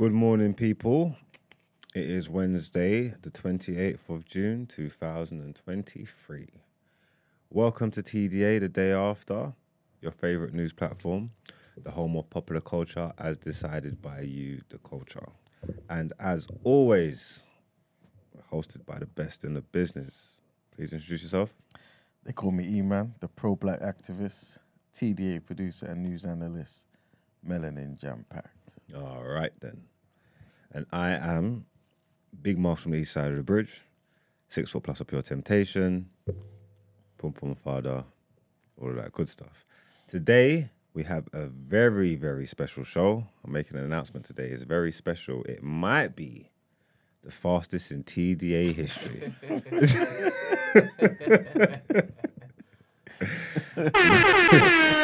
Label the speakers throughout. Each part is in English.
Speaker 1: Good morning, people. It is Wednesday, the 28th of June, 2023. Welcome to TDA, the day after, your favorite news platform, the home of popular culture as decided by you, the culture. And as always, hosted by the best in the business. Please introduce yourself.
Speaker 2: They call me E-Man, the pro-black activist, TDA producer and news analyst, melanin jam-packed.
Speaker 1: All right, then. And I am Big Marks from the east side of the bridge, six foot plus of pure temptation, pum pum father, all of that good stuff. Today, we have a very, very special show. I'm making an announcement today. It's very special. It might be the fastest in TDA history.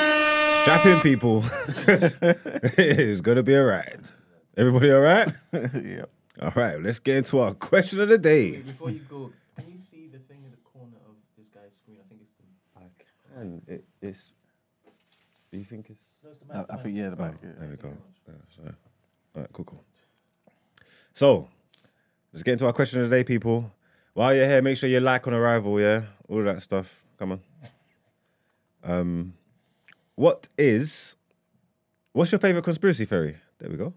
Speaker 1: Strap in, people. it's going to be all right. Everybody all right?
Speaker 2: yep.
Speaker 1: All right, let's get into our question of the day.
Speaker 3: Wait, before you go, can you see the thing in the corner of this guy's screen? I think it's the.
Speaker 1: And it, it's. Do you think it's.
Speaker 3: No, it's the
Speaker 2: I,
Speaker 3: mic,
Speaker 2: I
Speaker 3: the
Speaker 2: think yeah, the
Speaker 1: Oh,
Speaker 2: yeah.
Speaker 1: there we go. Yeah, so, all right, cool, cool. So, let's get into our question of the day, people. While you're here, make sure you like on arrival, yeah? All of that stuff. Come on. Um, what is. What's your favorite conspiracy theory? There we go.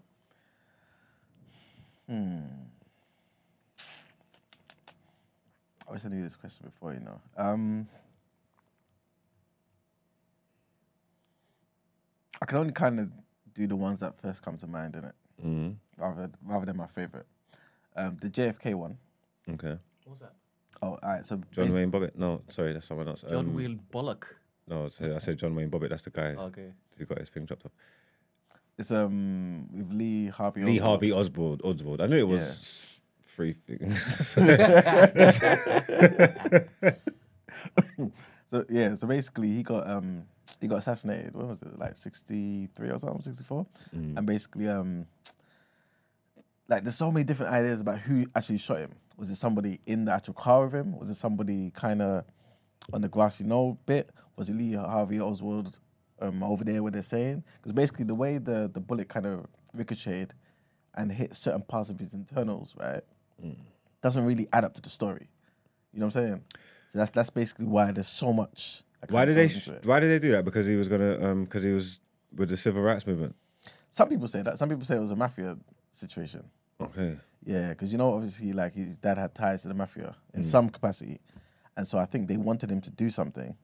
Speaker 2: I wish I knew this question before, you know. Um, I can only kind of do the ones that first come to mind, innit?
Speaker 1: Mm-hmm.
Speaker 2: Rather, rather than my favorite. Um, the JFK one.
Speaker 1: Okay.
Speaker 3: What's that?
Speaker 2: Oh, all right. So
Speaker 1: John
Speaker 2: basi-
Speaker 1: Wayne Bobbitt? No, sorry, that's someone else.
Speaker 3: John
Speaker 1: Um,
Speaker 3: Wheel Bollock.
Speaker 1: No, I said, I said John Wayne Bobbitt. That's the guy
Speaker 3: Okay.
Speaker 1: who got his thing chopped off.
Speaker 2: It's um with Lee Harvey.
Speaker 1: Lee
Speaker 2: Oswald.
Speaker 1: Harvey Oswald. Oswald. I knew it was three things.
Speaker 2: So yeah, so basically he got um he got assassinated. When was it? Like sixty three or something, sixty four, and basically um like there's so many different ideas about who actually shot him. Was it somebody in the actual car with him? Was it somebody kind of on the grassy knoll bit? Was it Lee Harvey Oswald um, over there? What they're saying? Because basically the way the the bullet kind of ricocheted and hit certain parts of his internals, right, doesn't really add up to the story. You know what I'm saying? So that's that's basically why there's so much.
Speaker 1: why did they?
Speaker 2: goes into it.
Speaker 1: Why did they do that? Because he was gonna. Um. Because he was with the civil rights movement.
Speaker 2: Some people say that. Some people say it was a mafia situation.
Speaker 1: Okay.
Speaker 2: Yeah, because you know, obviously, like his dad had ties to the mafia in some capacity, and so I think they wanted him to do something,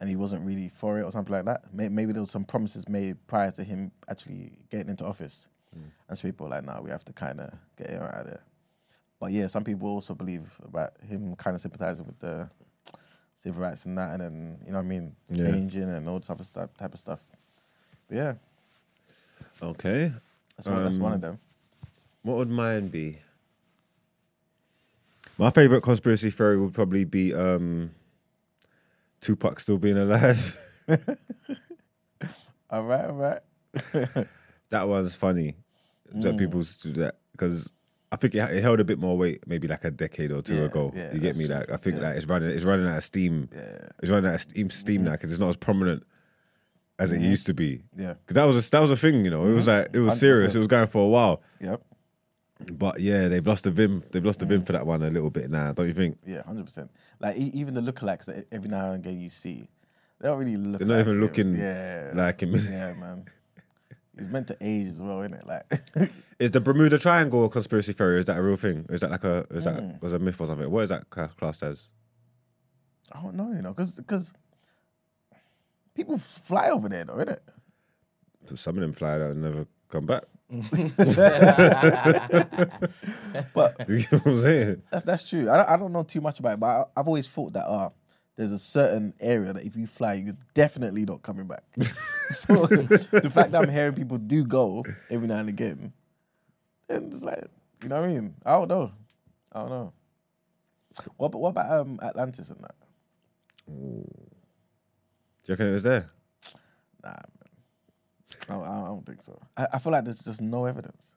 Speaker 2: and he wasn't really for it or something like that. May- Maybe there was some promises made prior to him actually getting into office, and so people were like, "Nah, we have to kind of get him out of there." But yeah, some people also believe about him kind of sympathizing with the civil rights and that, and then you know what I mean,
Speaker 1: Yeah.
Speaker 2: changing and all type of stuff, type of stuff. But yeah,
Speaker 1: Okay.
Speaker 2: that's one, that's one
Speaker 1: Um,
Speaker 2: of them.
Speaker 1: What would mine be? My favorite conspiracy theory would probably be um. Tupac still being alive.
Speaker 2: All right, all right.
Speaker 1: that one's funny. That
Speaker 2: Mm.
Speaker 1: people do that because I think it, it held a bit more weight maybe like a decade or two
Speaker 2: Yeah,
Speaker 1: ago.
Speaker 2: yeah,
Speaker 1: you get me?
Speaker 2: true.
Speaker 1: Like I think
Speaker 2: Yeah.
Speaker 1: like it's running it's running out of steam.
Speaker 2: Yeah, Mm-hmm.
Speaker 1: It's running out of steam steam now because it's not as prominent as it used to be.
Speaker 2: yeah,
Speaker 1: Because that was a, that was a thing, you know. It was like it was serious.
Speaker 2: 100%.
Speaker 1: It was going for a while.
Speaker 2: yep.
Speaker 1: But yeah, they've lost the vim. They've lost the vim for that one a little bit now, don't you think?
Speaker 2: Yeah, hundred percent. Like e- even the lookalikes that every now and again you see, they don't really look.
Speaker 1: They're not
Speaker 2: like
Speaker 1: even
Speaker 2: him.
Speaker 1: looking
Speaker 2: Yeah,
Speaker 1: like him.
Speaker 2: yeah, man. It's meant to age as well, isn't it? Like,
Speaker 1: Is the Bermuda Triangle a conspiracy theory? Is that a real thing? Is that like a is that
Speaker 2: Mm.
Speaker 1: was a myth or something? What is that cla- classed as?
Speaker 2: I don't know, you know, because because people fly over there, though, isn't it?
Speaker 1: Some of them fly out and never come back.
Speaker 2: But
Speaker 1: you know what I'm saying?
Speaker 2: that's that's true. I don't, I don't know too much about it, but I, I've always thought that uh, there's a certain area that if you fly, you're definitely not coming back. so the fact that I'm hearing people do go every now and again, then it's like, you know what I mean? I don't know. I don't know. What, what about um, Atlantis and that?
Speaker 1: Do you reckon it was there?
Speaker 2: Nah, man. I, I don't think so. I, I feel like there's just no evidence.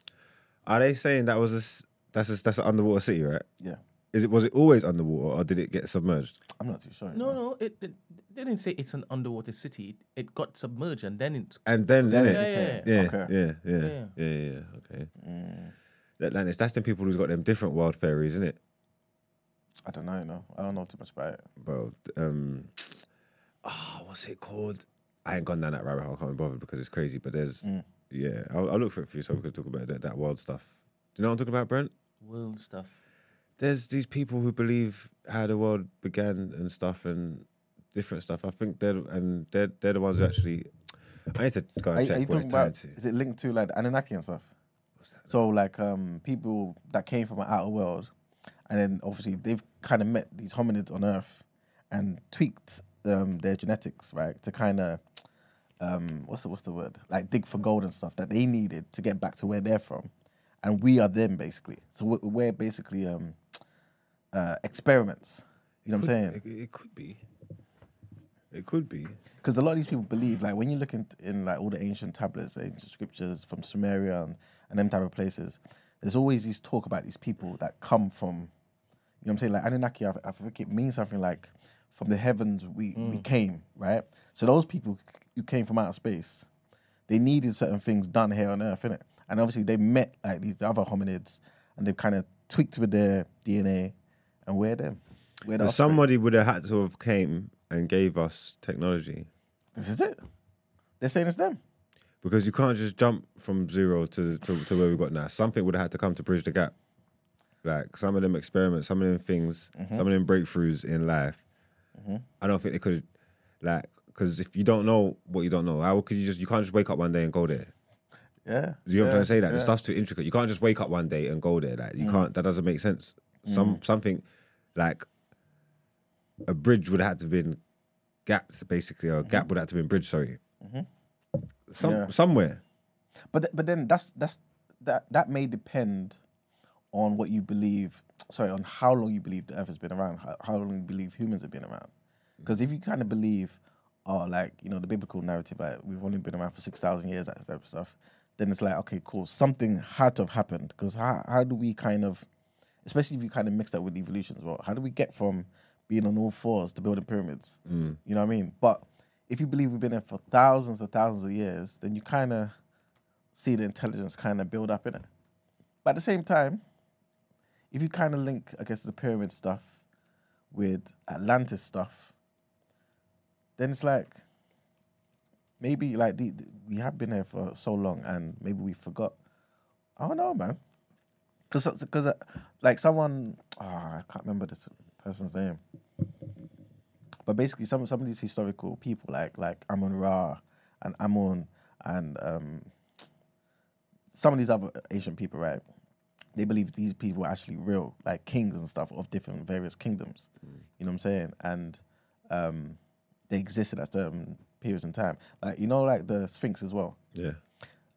Speaker 1: Are they saying that was a s- that's a, that's an underwater city, right?
Speaker 2: Yeah,
Speaker 1: Is it was it always underwater or did it get submerged?
Speaker 2: I'm not too sure.
Speaker 3: No, no, it, it they didn't say it's an underwater city. It got submerged and then it's
Speaker 1: And then,
Speaker 2: Then it
Speaker 3: Yeah,
Speaker 1: yeah,
Speaker 2: Okay.
Speaker 1: yeah, yeah, yeah,
Speaker 3: Yeah.
Speaker 1: yeah, yeah, Okay.
Speaker 2: Mm,
Speaker 1: The Atlantis. That's the people who's got them different wild fairies, isn't it,
Speaker 2: I don't know. You know, I don't know too much about it.
Speaker 1: bro? Um, oh, what's it called? I ain't gone down that rabbit hole. I can't be bothered because it's crazy. But there's,
Speaker 2: Mm.
Speaker 1: yeah, I'll, I'll look for it for you so we can talk about that, that wild stuff. Do you know what I'm talking about, Brent?
Speaker 3: world stuff.
Speaker 1: There's these people who believe how the world began and stuff and different stuff. I think they're and they're they're the ones who actually. I need to go and
Speaker 2: Are,
Speaker 1: check
Speaker 2: are you
Speaker 1: what
Speaker 2: talking about?
Speaker 1: to.
Speaker 2: Is it linked to like the Anunnaki and stuff? So like um people that came from an outer world, and then obviously they've kind of met these hominids on Earth, and tweaked um their genetics right to kind of um what's the what's the word like dig for gold and stuff that they needed to get back to where they're from, and we are them basically. So we're, we're basically um uh experiments. You know what I'm saying?
Speaker 1: It, it could be. It could be.
Speaker 2: because a lot of these people believe like when you look in, in like all the ancient tablets ancient scriptures from sumeria and, and them type of places there's always this talk about these people that come from you know what i'm saying like anunnaki i, I think it means something like from the heavens we, we came right so those people who came from outer space they needed certain things done here on earth innit? and obviously they met like these other hominids and they've kind of tweaked with their dna and we're them we're the
Speaker 1: somebody would have had to have came and gave us technology
Speaker 2: this is it they're saying it's them
Speaker 1: because you can't just jump from zero to to, to where we got now. Something would have had to come to bridge the gap. Like some of them experiments, some of them things,
Speaker 2: Mm-hmm.
Speaker 1: some of them breakthroughs in life. I don't think they could, like, because if you don't know what you don't know, how could you just? You can't just wake up one day and go there.
Speaker 2: Yeah.
Speaker 1: Do you know what I'm trying to say? That the
Speaker 2: yeah.
Speaker 1: stuff's too intricate. You can't just wake up one day and go there. Like you
Speaker 2: Mm.
Speaker 1: can't. That doesn't make sense. Some something like a bridge would have to been gapped basically, or a gap would have to been bridged. Sorry,
Speaker 2: Mm-hmm. Yeah.
Speaker 1: somewhere.
Speaker 2: But th- but then that's that's that that may depend on what you believe. Sorry, on how long you believe the Earth has been around, how, how long you believe humans have been around. Mm. Because if you kind of believe, oh, like you know, the biblical narrative, like we've only been around for six thousand years, that type of stuff, then it's like, okay, cool, something had to have happened. Because how how do we kind of, especially if you kind of mix that with evolution as well, how do we get from being on all fours to building pyramids? Mm. You know what I mean? But if you believe we've been there for thousands and thousands of years, then you kind of see the intelligence kind of build up in it. But at the same time, if you kind of link, I guess, the pyramid stuff with Atlantis stuff, then it's like maybe like the, the- we have been here for so long and maybe we forgot. I don't know, man. Because because like someone, oh, I can't remember this person's name. But basically, some some of these historical people, like like Amun Ra and Amun and um, some of these other Asian people, right? They believe these people are actually real, like kings and stuff of different various kingdoms. You know what I'm saying? And um, they existed at certain periods in time. Like you know, like the Sphinx as well.
Speaker 1: Yeah,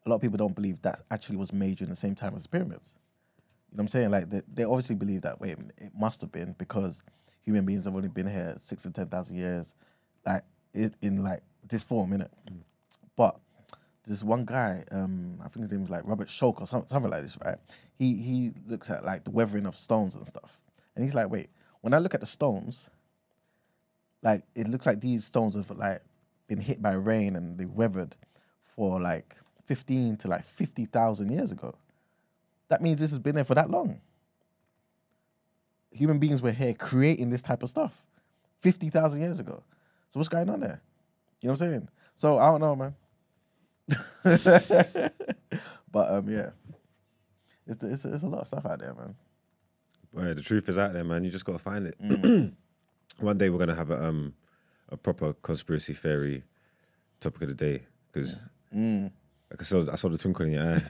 Speaker 2: A lot of people don't believe that actually was made during the same time as the pyramids. You know what I'm saying? Like they, they obviously believe that. Wait, it must have been because human beings have only been here six to ten thousand years, like it, in like this form, innit? But this one guy, um, I think his name was like Robert Schoch or some, something like this, right? He he looks at like the weathering of stones and stuff, and he's like, wait, when I look at the stones, like it looks like these stones have like been hit by rain and they weathered for like fifteen to like fifty thousand years ago. That means this has been there for that long. Human beings were here creating this type of stuff fifty thousand years ago. So what's going on there? You know what I'm saying? So I don't know, man. but um, yeah, it's, it's it's a lot of stuff out there, man.
Speaker 1: Boy, the truth is out there, man. You just gotta find it.
Speaker 2: Mm.
Speaker 1: One day we're gonna have a um a proper conspiracy theory topic of the day because
Speaker 2: Mm.
Speaker 1: I saw I saw the twinkle in your eye.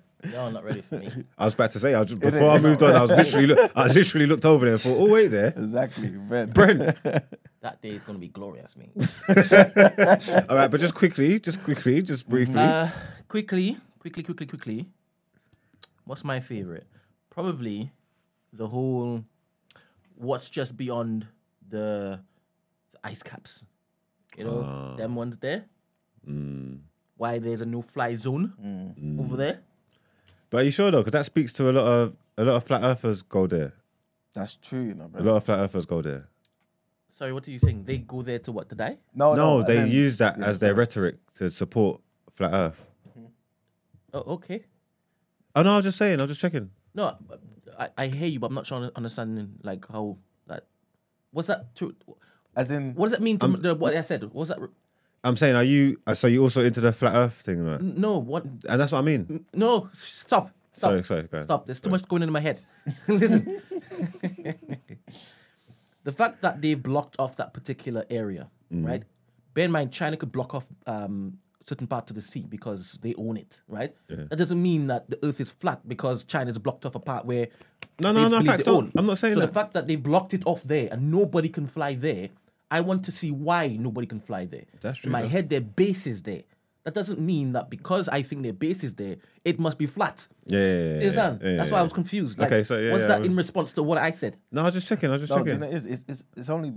Speaker 4: No, not ready for me.
Speaker 1: I was about to say, I was just, before I moved on, I was literally, look, I literally looked over there and thought, oh wait there,
Speaker 2: Exactly, Brent.
Speaker 1: Brent.
Speaker 4: That day is gonna be glorious, me.
Speaker 1: All right, but just quickly, just quickly, just briefly.
Speaker 4: Uh, quickly, quickly, quickly, quickly. What's my favorite? Probably the whole what's just beyond the, the ice caps. You know,
Speaker 1: Ah.
Speaker 4: them ones there.
Speaker 1: Mm.
Speaker 4: Why there's a no fly zone over there?
Speaker 1: But are you sure though? Because that speaks to a lot of a lot of flat earthers go there.
Speaker 2: That's true, you know,
Speaker 1: A lot of flat earthers go there.
Speaker 4: Sorry, what are you saying? They go there to what to die?
Speaker 2: No,
Speaker 1: no, they
Speaker 2: in-
Speaker 1: use that
Speaker 2: yeah,
Speaker 1: as their
Speaker 2: sorry.
Speaker 1: rhetoric to support flat Earth. Mm-hmm.
Speaker 4: Oh, okay.
Speaker 1: Oh no, I was just saying. I was just checking.
Speaker 4: No, I, I hear you, but I'm not trying to understand like how that. What's that? To,
Speaker 2: As in,
Speaker 4: what does that mean to the, what I said? What's that?
Speaker 1: I'm saying, are you? uh, So you also into the flat Earth thing, right?
Speaker 4: No, what?
Speaker 1: And that's what I mean.
Speaker 4: No, stop. Stop.
Speaker 1: Sorry, sorry. Go ahead.
Speaker 4: Stop. There's too much going on in my head. Listen. the fact that they blocked off that particular area,
Speaker 1: Mm.
Speaker 4: right? Bear in mind, China could block off um, certain parts of the sea because they own it, right? That doesn't mean that the Earth is flat because China's blocked off a part where.
Speaker 1: No,
Speaker 4: they
Speaker 1: no, no.
Speaker 4: believe
Speaker 1: Facts
Speaker 4: they
Speaker 1: don't.
Speaker 4: own.
Speaker 1: I'm not saying
Speaker 4: so
Speaker 1: that.
Speaker 4: the fact that they blocked it off there and nobody can fly there, I want to see why nobody can fly there.
Speaker 1: That's true,
Speaker 4: In my
Speaker 1: though.
Speaker 4: head, their base is there. That doesn't mean that because I think their base is there, it must be flat.
Speaker 1: yeah, yeah, yeah,
Speaker 4: Do you
Speaker 1: yeah,
Speaker 4: understand?
Speaker 1: yeah,
Speaker 4: That's why I was confused. Like,
Speaker 1: Okay, so, yeah,
Speaker 4: was
Speaker 1: yeah,
Speaker 4: that
Speaker 1: I
Speaker 4: in response to what I said?
Speaker 1: No, I was just checking. I was just
Speaker 2: no, do you
Speaker 1: checking.
Speaker 2: know, it's, it's, it's, it's only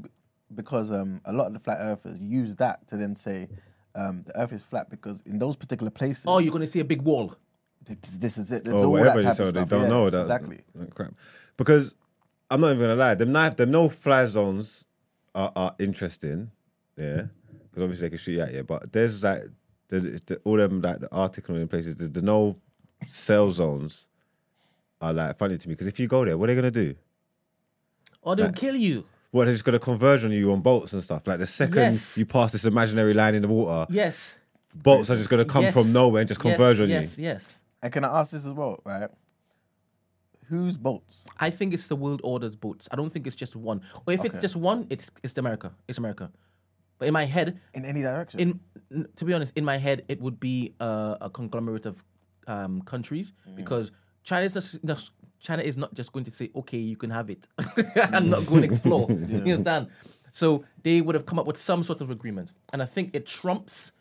Speaker 2: because um, a lot of the flat earthers use that to then say um, the earth is flat because in those particular places.
Speaker 4: Oh, you're gonna see a big wall.
Speaker 2: This, this is it. There's
Speaker 1: or
Speaker 2: all
Speaker 1: whatever
Speaker 2: that
Speaker 1: you
Speaker 2: type
Speaker 1: say,
Speaker 2: of
Speaker 1: they
Speaker 2: stuff.
Speaker 1: don't
Speaker 2: yeah,
Speaker 1: know that
Speaker 2: Exactly.
Speaker 1: that crap. Because I'm not even gonna lie, them knife, them no fly zones are, are interesting, yeah. Because obviously they can shoot you at you, but there's like the, the, all them like the Arctic and all them places, the, the no cell zones are like funny to me. Because if you go there, what are they gonna do?
Speaker 4: Or they'll
Speaker 1: Like-
Speaker 4: kill you.
Speaker 1: What they're just gonna converge on you on boats and stuff. Like the second
Speaker 4: Yes.
Speaker 1: you pass this imaginary line in the water,
Speaker 4: Yes.
Speaker 1: boats are just gonna come
Speaker 4: yes.
Speaker 1: from nowhere and just
Speaker 4: yes,
Speaker 1: converge on you.
Speaker 4: yes,
Speaker 1: you.
Speaker 4: Yes.
Speaker 2: And can I ask this as well, right? Whose boats?
Speaker 4: I think it's the world order's boats. I don't think it's just one. Or if it's just one, it's it's America. It's America. But in my head,
Speaker 2: In any direction?
Speaker 4: in to be honest, in my head, it would be uh, a conglomerate of um, countries because China is not, not- China is not just going to say, "Okay, you can have it," and not go and explore. You understand? So they would have come up with some sort of agreement, and I think it trumps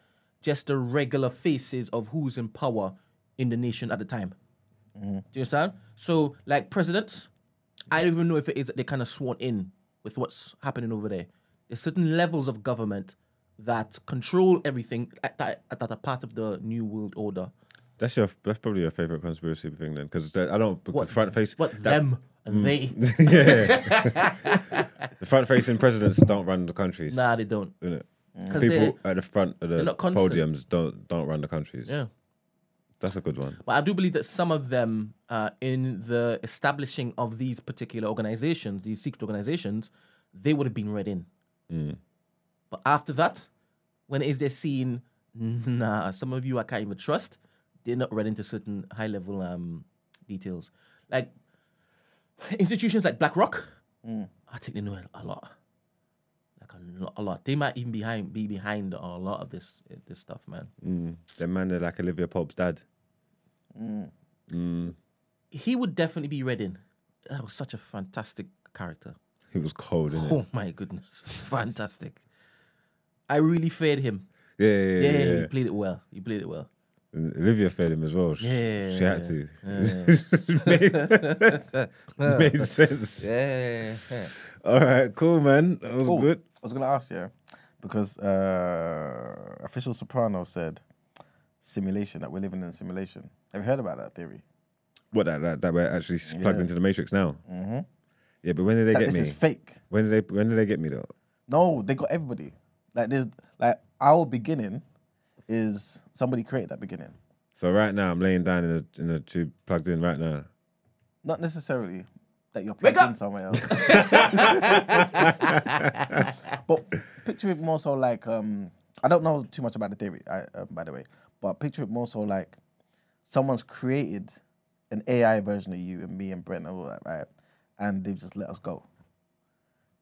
Speaker 4: just the regular faces of who's in power in the nation at the time. Mm. Do you understand? So, like presidents, I don't even know if it is that they're kind of sworn in with what's happening over there. There's certain levels of government that control everything at that, that are part of the new world order.
Speaker 1: That's your that's probably your favorite conspiracy thing then, because I don't
Speaker 4: What
Speaker 1: front face.
Speaker 4: What
Speaker 1: that-
Speaker 4: them and mm. they?
Speaker 1: yeah. the front facing presidents don't run the countries.
Speaker 4: Nah, they don't.
Speaker 1: innit?
Speaker 4: Mm. Because
Speaker 1: People at the front of the
Speaker 4: they're not constant.
Speaker 1: podiums don't don't run the countries.
Speaker 4: yeah.
Speaker 1: That's a good one.
Speaker 4: But I do believe that some of them, uh, in the establishing of these particular organizations, these secret organizations, they would have been read in. But after that, when is they seen, nah, some of you I can't even trust, they're not read into certain high level um, details. Like institutions like BlackRock, I think they know a lot. A lot. They might even behind be behind a lot of this this stuff, man.
Speaker 1: Mm. Them man, they're like Olivia Pope's dad. Mm.
Speaker 4: he would definitely be read in. That was such a fantastic character.
Speaker 1: He was cold?
Speaker 4: Oh my goodness, fantastic! I really feared him.
Speaker 1: Yeah, yeah, yeah.
Speaker 4: Yeah,
Speaker 1: yeah,
Speaker 4: he played it well. He played it well.
Speaker 1: And Olivia fed him as well. She,
Speaker 4: Yeah,
Speaker 1: she had to. made, made sense.
Speaker 4: Yeah.
Speaker 1: All right, cool, man. That was good.
Speaker 2: I was gonna ask you because uh, official Soprano said simulation that we're living in a simulation. Have you heard about that theory?
Speaker 1: What that that, that we're actually plugged
Speaker 2: Yeah.
Speaker 1: into the matrix now.
Speaker 2: Mm-hmm.
Speaker 1: Yeah, but when did they
Speaker 2: That
Speaker 1: get
Speaker 2: this
Speaker 1: me?
Speaker 2: is fake.
Speaker 1: When did they when did they get me though?
Speaker 2: No, they got everybody. Like there's like our beginning is somebody created that beginning.
Speaker 1: So right now I'm laying down in a in a tube plugged in right now.
Speaker 2: Not necessarily that you're
Speaker 4: Wake
Speaker 2: plugged in
Speaker 4: up!
Speaker 2: somewhere else. but picture it more so like um I don't know too much about the theory, I, uh, by the way, but picture it more so like someone's created an AI version of you and me and Brent and all that, right? And they've just let us go.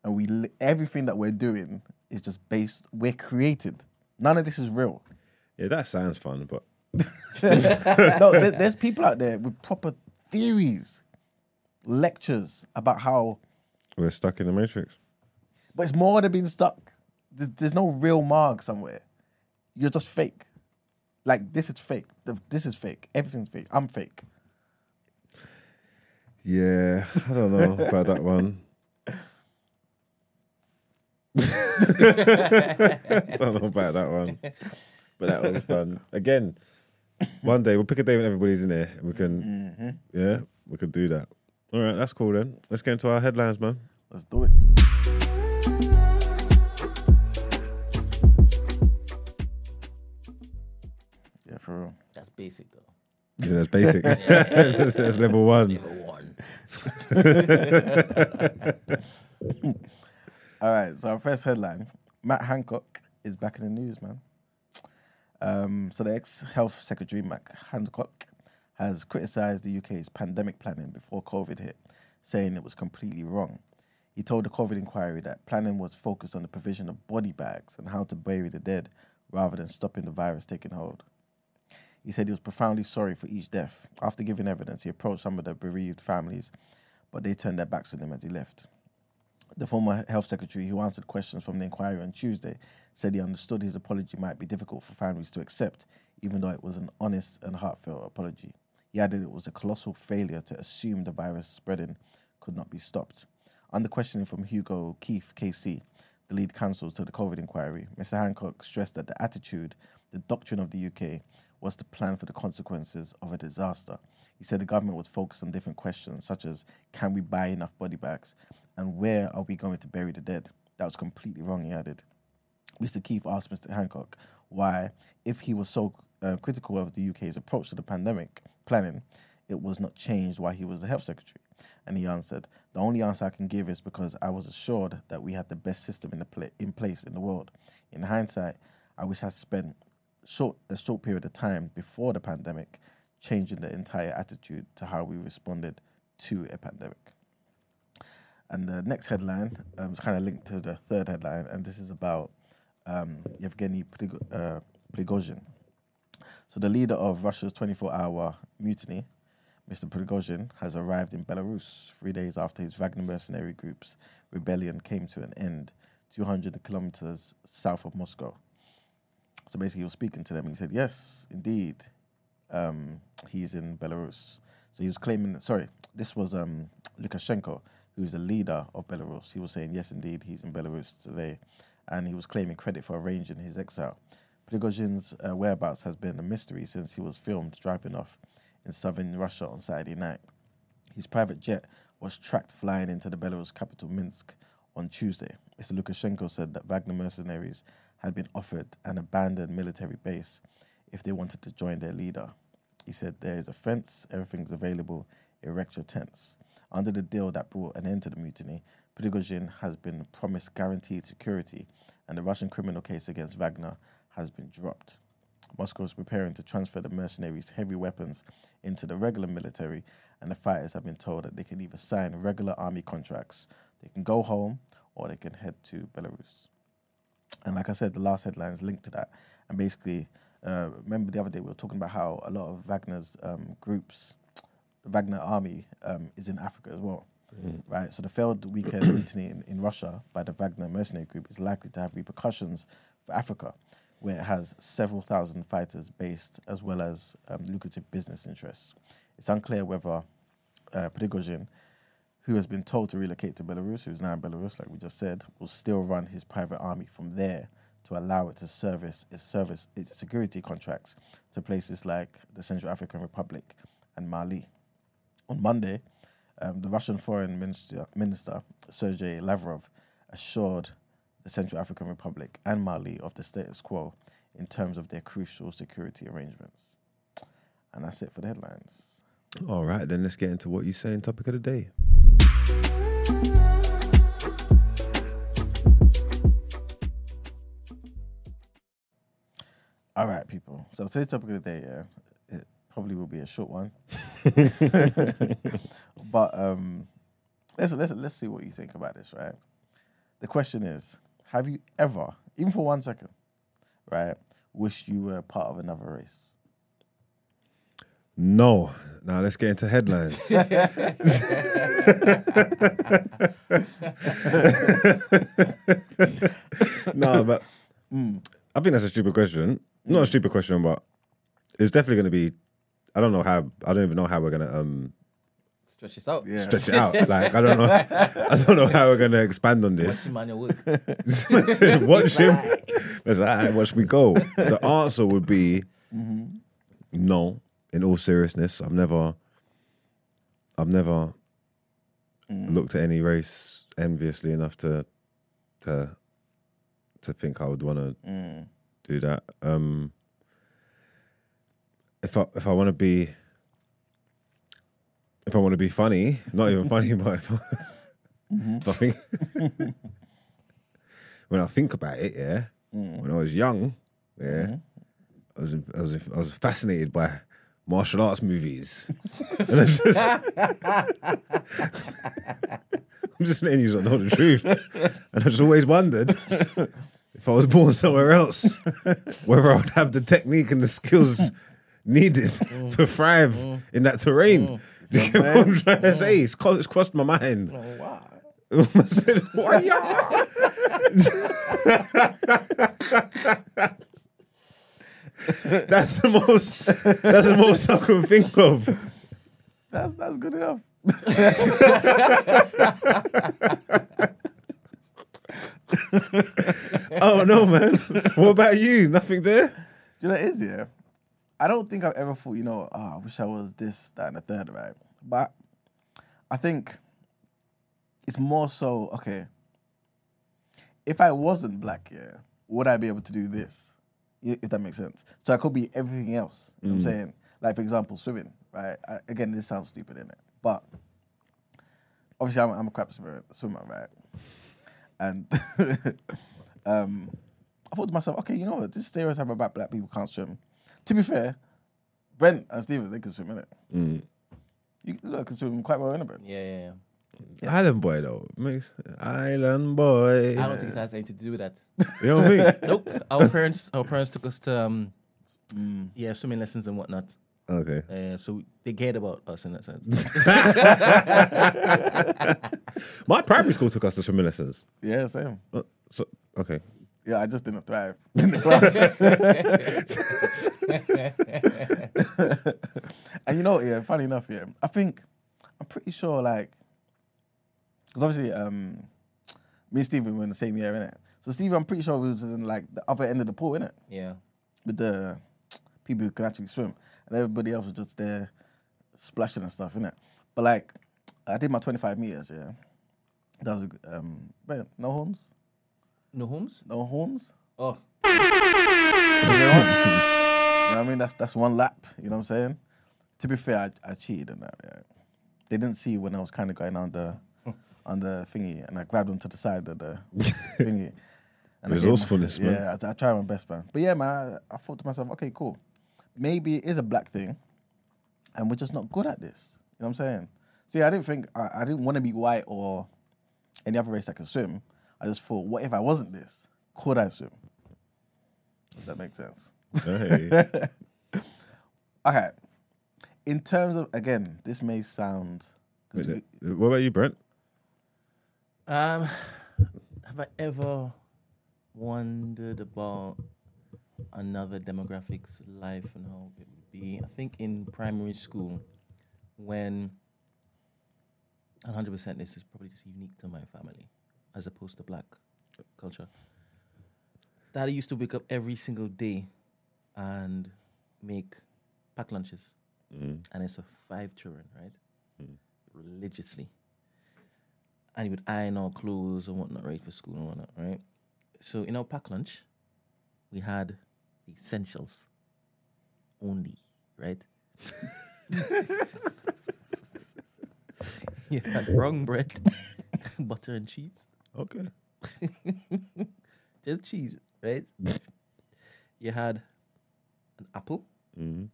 Speaker 2: And we li- everything that we're doing is just based. We're created. None of this is real.
Speaker 1: Yeah, that sounds fun, but
Speaker 2: no, there, there's people out there with proper theories, lectures about how,
Speaker 1: We're stuck in the matrix.
Speaker 2: but it's more than being stuck. There's, there's no real marg somewhere. You're just fake. Like this is fake. The- This is fake. Everything's fake. I'm fake.
Speaker 1: Yeah, I don't know about that one. I don't know about that one. But that was fun. Again, one day we'll pick a day when everybody's in here. and we can mm-hmm. yeah, we could do that. All right, that's cool then. Let's get into our headlines, man.
Speaker 2: Let's do it. Yeah, for real.
Speaker 4: That's basic though.
Speaker 1: Yeah, that's basic. that's, that's level one.
Speaker 4: Level one.
Speaker 2: All right, so our first headline Matt Hancock is back in the news, man. Um, so, the ex health secretary, Matt Hancock, has criticized the UK's pandemic planning before COVID hit, saying it was completely wrong. He told the COVID inquiry that planning was focused on the provision of body bags and how to bury the dead rather than stopping the virus taking hold. He said he was profoundly sorry for each death. After giving evidence, he approached some of the bereaved families, but they turned their backs on him as he left. The former health secretary, who answered questions from the inquiry on Tuesday, said he understood his apology might be difficult for families to accept, even though it was an honest and heartfelt apology. He added it was a colossal failure to assume the virus spreading could not be stopped. Under questioning from Hugo Keith, KC, the lead counsel to the COVID inquiry, Mr. Hancock stressed that the attitude, the doctrine of the UK, was to plan for the consequences of a disaster. He said the government was focused on different questions, such as can we buy enough body bags and where are we going to bury the dead? That was completely wrong, he added. Mr. Keith asked Mr. Hancock why, if he was so uh, critical of the UK's approach to the pandemic planning, it was not changed while he was the health secretary. And he answered, The only answer I can give is because I was assured that we had the best system in, the pla- in place in the world. In hindsight, I wish I spent short, a short period of time before the pandemic changing the entire attitude to how we responded to a pandemic. And the next headline um, is kind of linked to the third headline, and this is about um, Yevgeny Prigo- uh, Prigozhin. So, the leader of Russia's 24 hour mutiny, Mr. Prigozhin, has arrived in Belarus three days after his Wagner mercenary group's rebellion came to an end, 200 kilometers south of Moscow. So, basically, he was speaking to them and he said, Yes, indeed, um, he's in Belarus. So, he was claiming, sorry, this was um, Lukashenko, who's the leader of Belarus. He was saying, Yes, indeed, he's in Belarus today. And he was claiming credit for arranging his exile. Prigozhin's uh, whereabouts has been a mystery since he was filmed driving off in southern Russia on Saturday night. His private jet was tracked flying into the Belarus capital Minsk on Tuesday. Mr. Lukashenko said that Wagner mercenaries had been offered an abandoned military base if they wanted to join their leader. He said, There is a fence, everything's available, erect your tents. Under the deal that brought an end to the mutiny, Prigozhin has been promised guaranteed security, and the Russian criminal case against Wagner has been dropped. Moscow is preparing to transfer the mercenaries' heavy weapons into the regular military, and the fighters have been told that they can either sign regular army contracts, they can go home, or they can head to Belarus. And like I said, the last headline is linked to that. And basically, uh, remember the other day we were talking about how a lot of Wagner's um, groups, the Wagner army, um, is in Africa as well. Right, so the failed weekend mutiny in, in Russia by the Wagner mercenary group is likely to have repercussions for Africa, where it has several thousand fighters based as well as um, lucrative business interests. It's unclear whether uh, Prigozhin, who has been told to relocate to Belarus, who's now in Belarus, like we just said, will still run his private army from there to allow it to service its service its security contracts to places like the Central African Republic and Mali. On Monday, um, the Russian Foreign Minister, Minister Sergei Lavrov assured the Central African Republic and Mali of the status quo in terms of their crucial security arrangements. And that's it for the headlines.
Speaker 1: All right, then let's get into what you saying. Topic of the day.
Speaker 2: All right, people. So today's topic of the day, yeah, it probably will be a short one, but um, let's let's let's see what you think about this. Right. The question is: Have you ever, even for one second, right, wished you were part of another race?
Speaker 1: No. Now let's get into headlines. no, but I think that's a stupid question. Not a stupid question, but it's definitely going to be. I don't know how. I don't even know how we're going to um,
Speaker 4: Stretch this out.
Speaker 2: Yeah.
Speaker 1: stretch it out. Like I don't know. I don't know how we're going to expand on this.
Speaker 4: Watch him on your work.
Speaker 1: watch him. That's all right. Watch me go. The answer would be mm-hmm. no. In all seriousness, I've never, I've never mm. looked at any race enviously enough to, to, to think I would want to mm. do that. Um, if I if I want to be, if I want to be funny, not even funny, but if I, if I think when I think about it, yeah, mm. when I was young, yeah, mm-hmm. I was I was I was fascinated by martial arts movies. and I just, I'm just letting you know the truth, and I just always wondered if I was born somewhere else, whether I would have the technique and the skills needed mm. to thrive mm. in that terrain. Do mm. you get what I'm trying to say? It's, co- it's crossed my mind.
Speaker 4: Oh, wow.
Speaker 1: I said, "Why ya?" that's the most. That's the most I can think of.
Speaker 2: That's that's good enough.
Speaker 1: Oh no, man. What about you? Nothing there.
Speaker 2: Do you know what it is, yeah? I don't think I've ever thought, you know, oh, I wish I was this, that, and the third, right? But I think it's more so, okay, if I wasn't black, yeah, would I be able to do this? If that makes sense. So I could be everything else. You know what I'm saying? Like, for example, swimming, right? I, again, this sounds stupid, innit? But obviously, I'm, I'm a crap swimmer, swimmer, right? And um, I thought to myself, okay, you know what? This stereotype about black people can't swim. To be fair, Brent and Steven, they can swim in it.
Speaker 1: Mm.
Speaker 2: You look, can swim quite well in it, Brent.
Speaker 4: Yeah, yeah, yeah.
Speaker 1: Island boy though. Makes Island boy.
Speaker 4: I don't think it has anything to do with that.
Speaker 1: You know what I mean?
Speaker 4: Nope. Our parents, our parents took us to um,
Speaker 2: Mm.
Speaker 4: yeah, swimming lessons and whatnot.
Speaker 1: Okay.
Speaker 4: Uh, so they cared about us in that sense.
Speaker 1: My primary school took us to swimming lessons.
Speaker 2: Yeah, same.
Speaker 1: Uh, so okay.
Speaker 2: Yeah, I just didn't thrive in the class. and you know, yeah, funny enough, yeah, I think I'm pretty sure, like, because obviously, um, me and Steven were in the same year, innit? So Steven, I'm pretty sure we was in like the other end of the pool, innit?
Speaker 4: yeah.
Speaker 2: With the people who can actually swim, and everybody else was just there splashing and stuff, innit? But like, I did my 25 meters, yeah. That was a um, Brent, no horns,
Speaker 4: No homes?
Speaker 2: no horns.
Speaker 4: Oh,
Speaker 2: know what I mean? That's that's one lap. You know what I'm saying? To be fair, I, I cheated in that. Yeah. They didn't see when I was kind of going on the hmm. on the thingy, and I grabbed onto the side of the thingy. And gave my-
Speaker 1: Resourcefulness, man.
Speaker 2: Yeah, I, I tried my best, man. But yeah, man, I, I thought to myself, okay, cool. Maybe it is a black thing, and we're just not good at this. You know what I'm saying? See, I didn't think I, I didn't want to be white or any other race that can swim. I just thought, what if I wasn't this? Could I swim? If that makes sense.
Speaker 1: Hey.
Speaker 2: Okay. In terms of again, this may sound. to be-
Speaker 1: what about you, Brent?
Speaker 4: Um, have I ever wondered about another demographic's life and how it would be? I think in primary school, when 100% this is probably just unique to my family as opposed to black culture. Daddy used to wake up every single day and make pack lunches. Mm. And it's for five children, right? Mm. Religiously and he would iron our clothes and whatnot, right, for school and whatnot, right? So in our pack lunch, we had the essentials only, right? you had brown bread, butter and cheese,
Speaker 1: Okay.
Speaker 4: just cheese, right? Mm. you had an apple
Speaker 1: Mhm.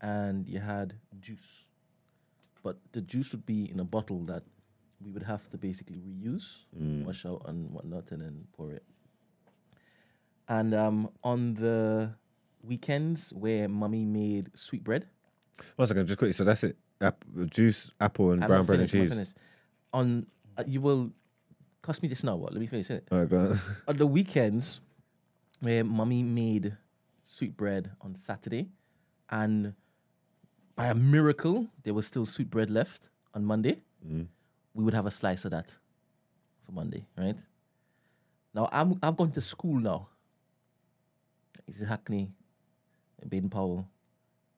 Speaker 4: and you had juice. But the juice would be in a bottle that we would have to basically reuse, wash out and whatnot, and then pour it. And um, on the weekends where mummy made sweet bread,
Speaker 1: One second, just quickly. So that's it. App, juice, apple, and
Speaker 4: I'm
Speaker 1: brown bread and
Speaker 4: finished,
Speaker 1: cheese.
Speaker 4: On uh, you will cost me this now. What? Let me finish it.
Speaker 1: All right, go on.
Speaker 4: On the weekends, where mummy made sweet bread on Saturday, and by a miracle, there was still sweet bread left on Monday.
Speaker 1: Mm.
Speaker 4: We would have a slice of that for Monday, right? Now I'm I'm going to school now. It's Hackney, Baden Powell,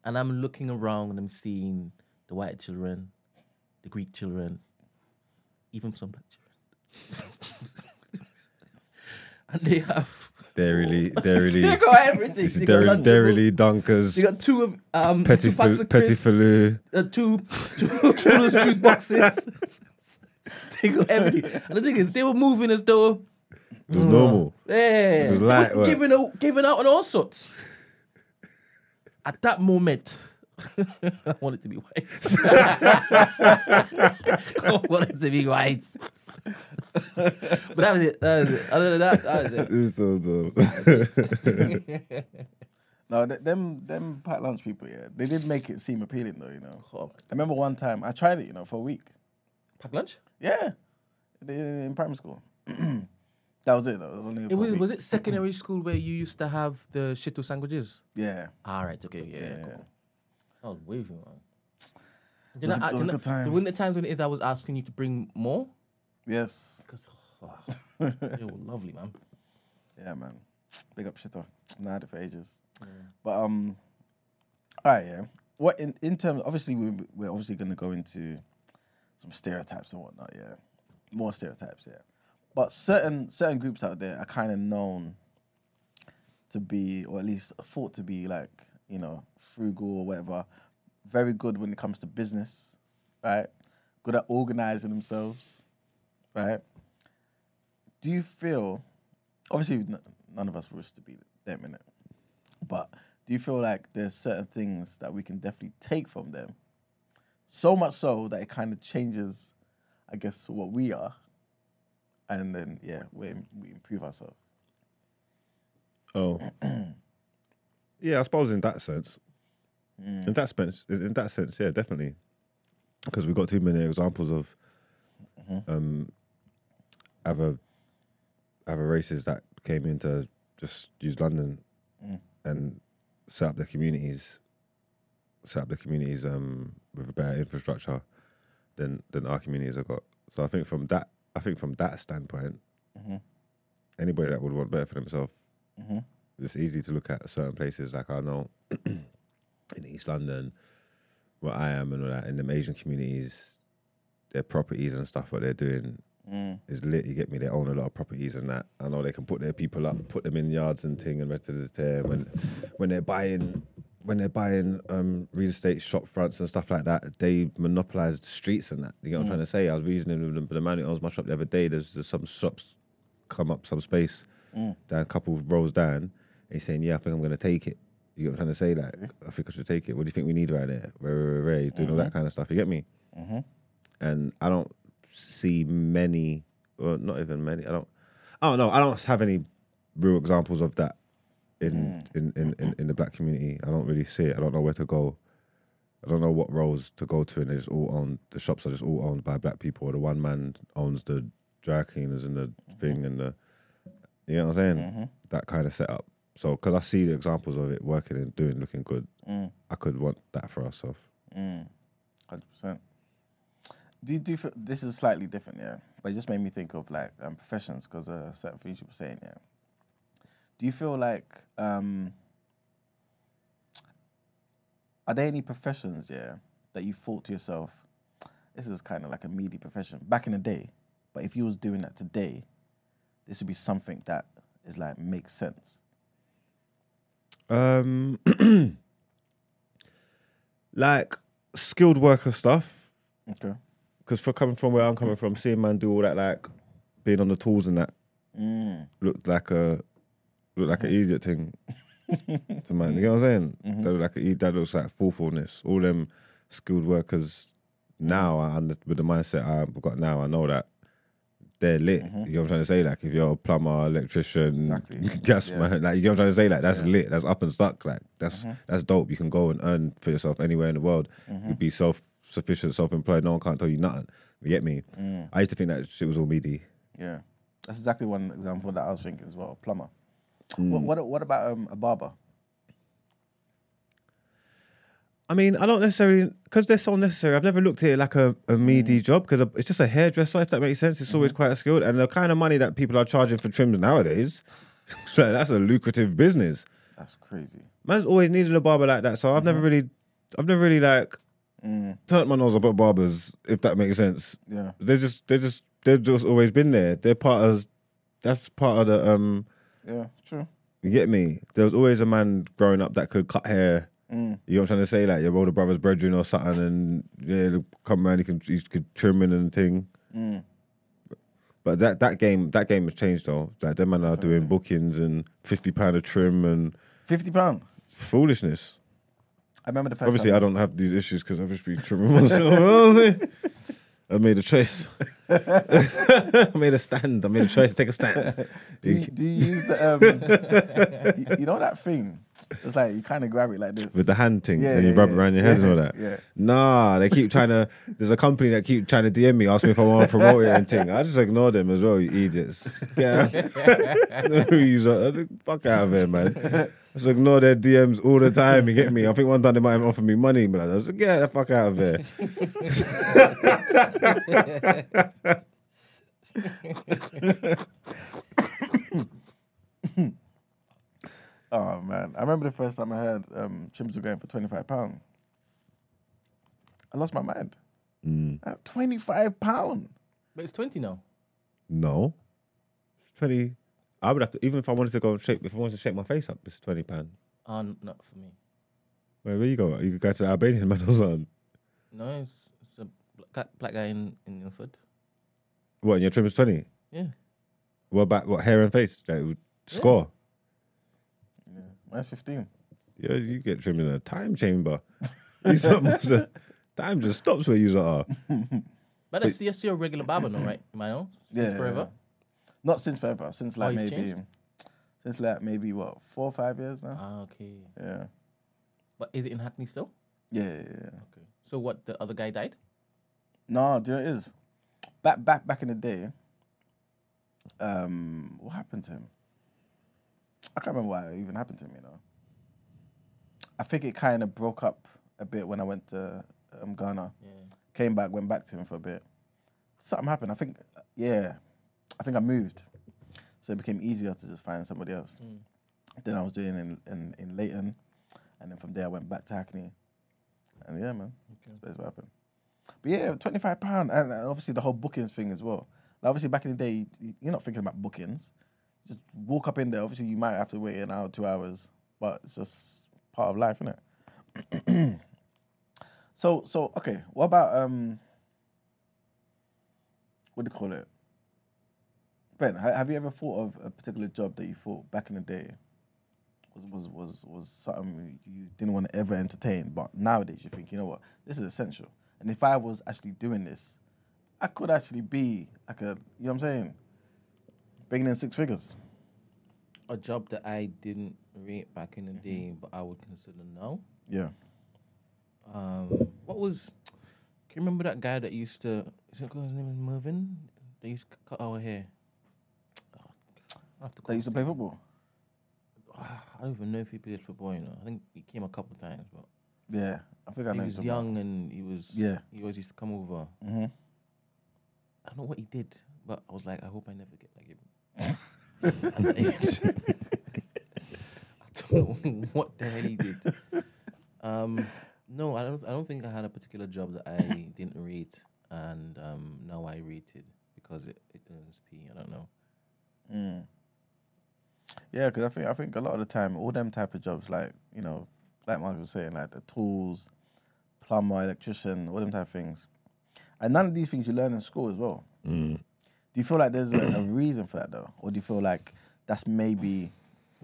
Speaker 4: and I'm looking around and I'm seeing the white children, the Greek children, even some black children, and they have
Speaker 1: Dairy, dairy,
Speaker 4: they got everything.
Speaker 1: it's
Speaker 4: They got
Speaker 1: dairy,
Speaker 4: Lunchables.
Speaker 1: dairy, Dunkers,
Speaker 4: They got two of um
Speaker 1: Petit,
Speaker 4: two packs of
Speaker 1: Petit
Speaker 4: crisps, uh, two, two, two of those juice boxes. they got everything. And the thing is, they were moving as though
Speaker 1: It was normal.
Speaker 4: Yeah,
Speaker 1: It was light
Speaker 4: giving out, giving out on all sorts. At that moment, I want it to be white. I wanted it to be white. but that was it. That was it. Other than that, that was it.
Speaker 1: It's so dumb.
Speaker 2: No, th- them them packed lunch people, yeah, they did make it seem appealing though, you know.
Speaker 4: Oh,
Speaker 2: I remember one time I tried it, you know, for a week.
Speaker 4: pack lunch?
Speaker 2: Yeah, in in primary school. that was it though. It was only
Speaker 4: It
Speaker 2: for a
Speaker 4: was
Speaker 2: week.
Speaker 4: was it secondary school where you used to have the shito sandwiches?
Speaker 2: Yeah,
Speaker 4: All right, okay, yeah.
Speaker 2: yeah.
Speaker 4: yeah. Cool. That was way too long.
Speaker 2: It was a- it was a good time.
Speaker 4: When the times when it is, I was asking you to bring more
Speaker 2: Yes,
Speaker 4: because they were lovely, man.
Speaker 2: yeah, man. Big up shito. I had it for ages. But um, all right, yeah. What in in terms? Obviously, we we're obviously going to go into some stereotypes and whatnot. Yeah, more stereotypes. Yeah, but certain certain groups out there are kind of known to be, or at least thought to be, like you know, frugal or whatever. Very good when it comes to business, right? Good at organizing themselves, right? Do you feel? Obviously, n- none of us wish to be them in it, but do you feel like there's certain things that we can definitely take from them? So much so that it kind of changes, I guess, what we are, and then yeah, we we improve ourselves.
Speaker 1: Oh. yeah, I suppose in that sense.
Speaker 2: Mm.
Speaker 1: In that sense, in that sense, yeah, definitely. Because we've got too many examples of
Speaker 2: Mm-hmm.
Speaker 1: um, other other races that came in to just use London
Speaker 2: Mm.
Speaker 1: and set up their communities, set up their communities um, with a better infrastructure than than our communities have got. So I think from that, I think from that standpoint,
Speaker 2: Mhm.
Speaker 1: anybody that would want better for themselves
Speaker 2: Mhm.
Speaker 1: it's easy to look at certain places like I know in East London, where I am and all that, in the Asian communities, their properties and stuff, what they're doing
Speaker 2: Mm.
Speaker 1: is lit. You get me? They own a lot of properties and that. I know they can put their people up, put them in yards and thing and rest of the tear. When when they're buying when they're buying um, real estate shop fronts and stuff like that, they monopolize the streets and that. You know what I'm trying to say? I was reasoning with the, the man who owns my shop the other day. There's, there's some shops come up some space down a couple of rows down. And he's saying, "Yeah, I think I'm going to take it." You know what I'm trying to say? Like, mm-hmm. I think I should take it. What do you think we need right there? Ray, ray, ray, doing all that mm-hmm. kind of stuff. You get me? Mm-hmm. And I don't see many, or not even many. I don't. I don't know. I don't have any real examples of that in, mm. in, in, in, in the black community. I don't really see it. I don't know where to go. I don't know what roles to go to, and it's all owned. The shops are just all owned by black people. Or the one man owns the dry cleaners and the thing, and the you know what I'm saying. That kind of setup. So, because I see the examples of it working and doing, looking good, I could want that for ourselves.
Speaker 2: Hundred percent. Do you do? f- This is slightly different, yeah. But it just made me think of like um, professions because uh, certain things you were saying, yeah. Do you feel like um, are there any professions, yeah, that you thought to yourself, this is kind of like a meaty profession back in the day, but if you was doing that today, this would be something that is like makes sense.
Speaker 1: Um, like skilled worker stuff.
Speaker 2: Okay.
Speaker 1: Because for coming from where I'm coming from, seeing man do all that, like being on the tools and that,
Speaker 2: Mm.
Speaker 1: looked like a looked like an idiot thing to man. You know what I'm saying? That look like a, that looks like thoughtfulness. All them skilled workers now, I with the mindset I've got now, I know that they're lit. You know what I'm trying to say? Like if you're a plumber, electrician,
Speaker 2: Exactly.
Speaker 1: gas
Speaker 2: Yeah.
Speaker 1: man, like you know what I'm trying to say? Like that's lit. That's up and stuck. Like that's
Speaker 2: Mm-hmm.
Speaker 1: that's dope. You can go and earn for yourself anywhere in the world. You'd be self sufficient, self employed. No one can't tell you nothing. You get me?
Speaker 2: Mm.
Speaker 1: I used to think that shit was all meaty.
Speaker 2: Yeah, that's exactly one example that I was thinking as well. Plumber.
Speaker 1: Mm.
Speaker 2: What, what what about um, a barber?
Speaker 1: I mean, I don't necessarily because they're so necessary. I've never looked at it like a, a meaty
Speaker 2: Mm.
Speaker 1: job because it's just a hairdresser. If that makes sense, it's
Speaker 2: Mm-hmm.
Speaker 1: always quite skilled, and the kind of money that people are charging for trims nowadays, so that's a lucrative business.
Speaker 2: That's crazy.
Speaker 1: Man's always needed a barber like that, so I've never
Speaker 2: Mm-hmm.
Speaker 1: really, I've never really like
Speaker 2: Mm.
Speaker 1: turned my nose up at barbers. If that makes sense,
Speaker 2: Yeah.
Speaker 1: they just, they just, they've just always been there. They're part of, that's part of the um.
Speaker 2: Yeah, true.
Speaker 1: You get me? There was always a man growing up that could cut hair.
Speaker 2: Mm.
Speaker 1: You know what I'm trying to say? Like your older brother's brethren or something, and yeah, come around, he can he could trim in and thing.
Speaker 2: Mm.
Speaker 1: But that that game that game has changed though. Like them man are doing bookings and fifty pound a trim and
Speaker 2: Fifty pound.
Speaker 1: foolishness.
Speaker 2: I remember the first.
Speaker 1: Obviously,
Speaker 2: time
Speaker 1: I don't have these issues because I've just been trimming myself. you know what I'm saying? I made a choice. I made a stand. I made a choice to take a stand.
Speaker 2: Do you, do you use the um? you, you know that thing? It's like you kind of grab it like this.
Speaker 1: With the hand thing,
Speaker 2: Yeah,
Speaker 1: and you
Speaker 2: yeah,
Speaker 1: rub it around your head and all that.
Speaker 2: yeah.
Speaker 1: Nah, they keep trying to. There's a company that keep trying to DM me, ask me if I want to promote it and thing. I just ignore them as well, you idiots. Yeah, you uh, fuck out of here, man. I Just ignore their DMs all the time. You get me? I think one time they might have offered me money, but I was like, get the fuck out of here.
Speaker 2: Oh man, I remember the first time I heard um, trims were going for twenty five pound. I lost my mind.
Speaker 1: Mm.
Speaker 2: Twenty five pound.
Speaker 4: But it's 20 now.
Speaker 1: No, it's twenty. I would have to even if I wanted to go and shape. If I wanted to shape my face up, it's twenty pound.
Speaker 4: Uh, not for me.
Speaker 1: Where, where you go? You could go to the Albanian man or something.
Speaker 4: No, it's, it's a black, black guy in, in Ilford.
Speaker 1: What? And your trim is twenty.
Speaker 4: Yeah.
Speaker 1: What about what hair and face? That would score.
Speaker 2: Yeah, mine's fifteen.
Speaker 1: Yeah, you get trimmed in a time chamber. You something must time just stops where you are.
Speaker 4: But that's just your regular barber, no, right? Am I know? Since
Speaker 2: Yeah,
Speaker 4: forever.
Speaker 2: Not since forever. Since like
Speaker 4: he's
Speaker 2: maybe,
Speaker 4: changed?
Speaker 2: since like maybe what four or five years now.
Speaker 4: Ah, okay.
Speaker 2: Yeah.
Speaker 4: But is it in Hackney still?
Speaker 2: Yeah, yeah, yeah.
Speaker 4: Okay. So what? The other guy died?
Speaker 2: No, do you know what it is? Back back back in the day. Um, what happened to him? I can't remember why it even happened to me though. I think it kind of broke up a bit when I went to um, Ghana.
Speaker 4: Yeah.
Speaker 2: Came back, went back to him for a bit. Something happened. I think, yeah, I think I moved, so it became easier to just find somebody else. Then I was doing in in, in Leyton, and then from there I went back to Hackney, and yeah, man, that's what happened. But yeah, twenty five pound, and and obviously the whole bookings thing as well. Like obviously back in the day, you're not thinking about bookings. Just walk up in there. Obviously, you might have to wait an hour, two hours, but it's just part of life, isn't it? so, so okay. What about um? What do you call it? Ben, have you ever thought of a particular job that you thought back in the day was was was was something you didn't want to ever entertain, but nowadays you think, you know what, this is essential. And if I was actually doing this, I could actually be like a, you know what I'm saying, bringing in six figures.
Speaker 4: A job that I didn't rate back in the day, but I would consider now.
Speaker 2: Yeah.
Speaker 4: Um, what was? Can you remember that guy that used to? Is it his name is Mervin? They used to cut our hair. Oh, I have to
Speaker 2: That used to play football.
Speaker 4: I don't even know if he played football. You know, I think he came a couple times, but
Speaker 2: Yeah, I think I
Speaker 4: he
Speaker 2: know.
Speaker 4: was young and he was.
Speaker 2: Yeah.
Speaker 4: He always used to come over.
Speaker 2: Mhm.
Speaker 4: I don't know what he did, but I was like, I hope I never get like him. Underage. I don't know what the hell he did. Um, no, I don't. I don't think I had a particular job that I didn't rate, and um, now I rated because it, it earns P. I don't know.
Speaker 2: Mm. Yeah, because I think I think a lot of the time, all them type of jobs, like you know, like Mark was saying, like the tools, plumber, electrician, all them type of things, and none of these things you learn in school as well.
Speaker 1: Mm.
Speaker 2: Do you feel like there's a, a reason for that though, or do you feel like that's maybe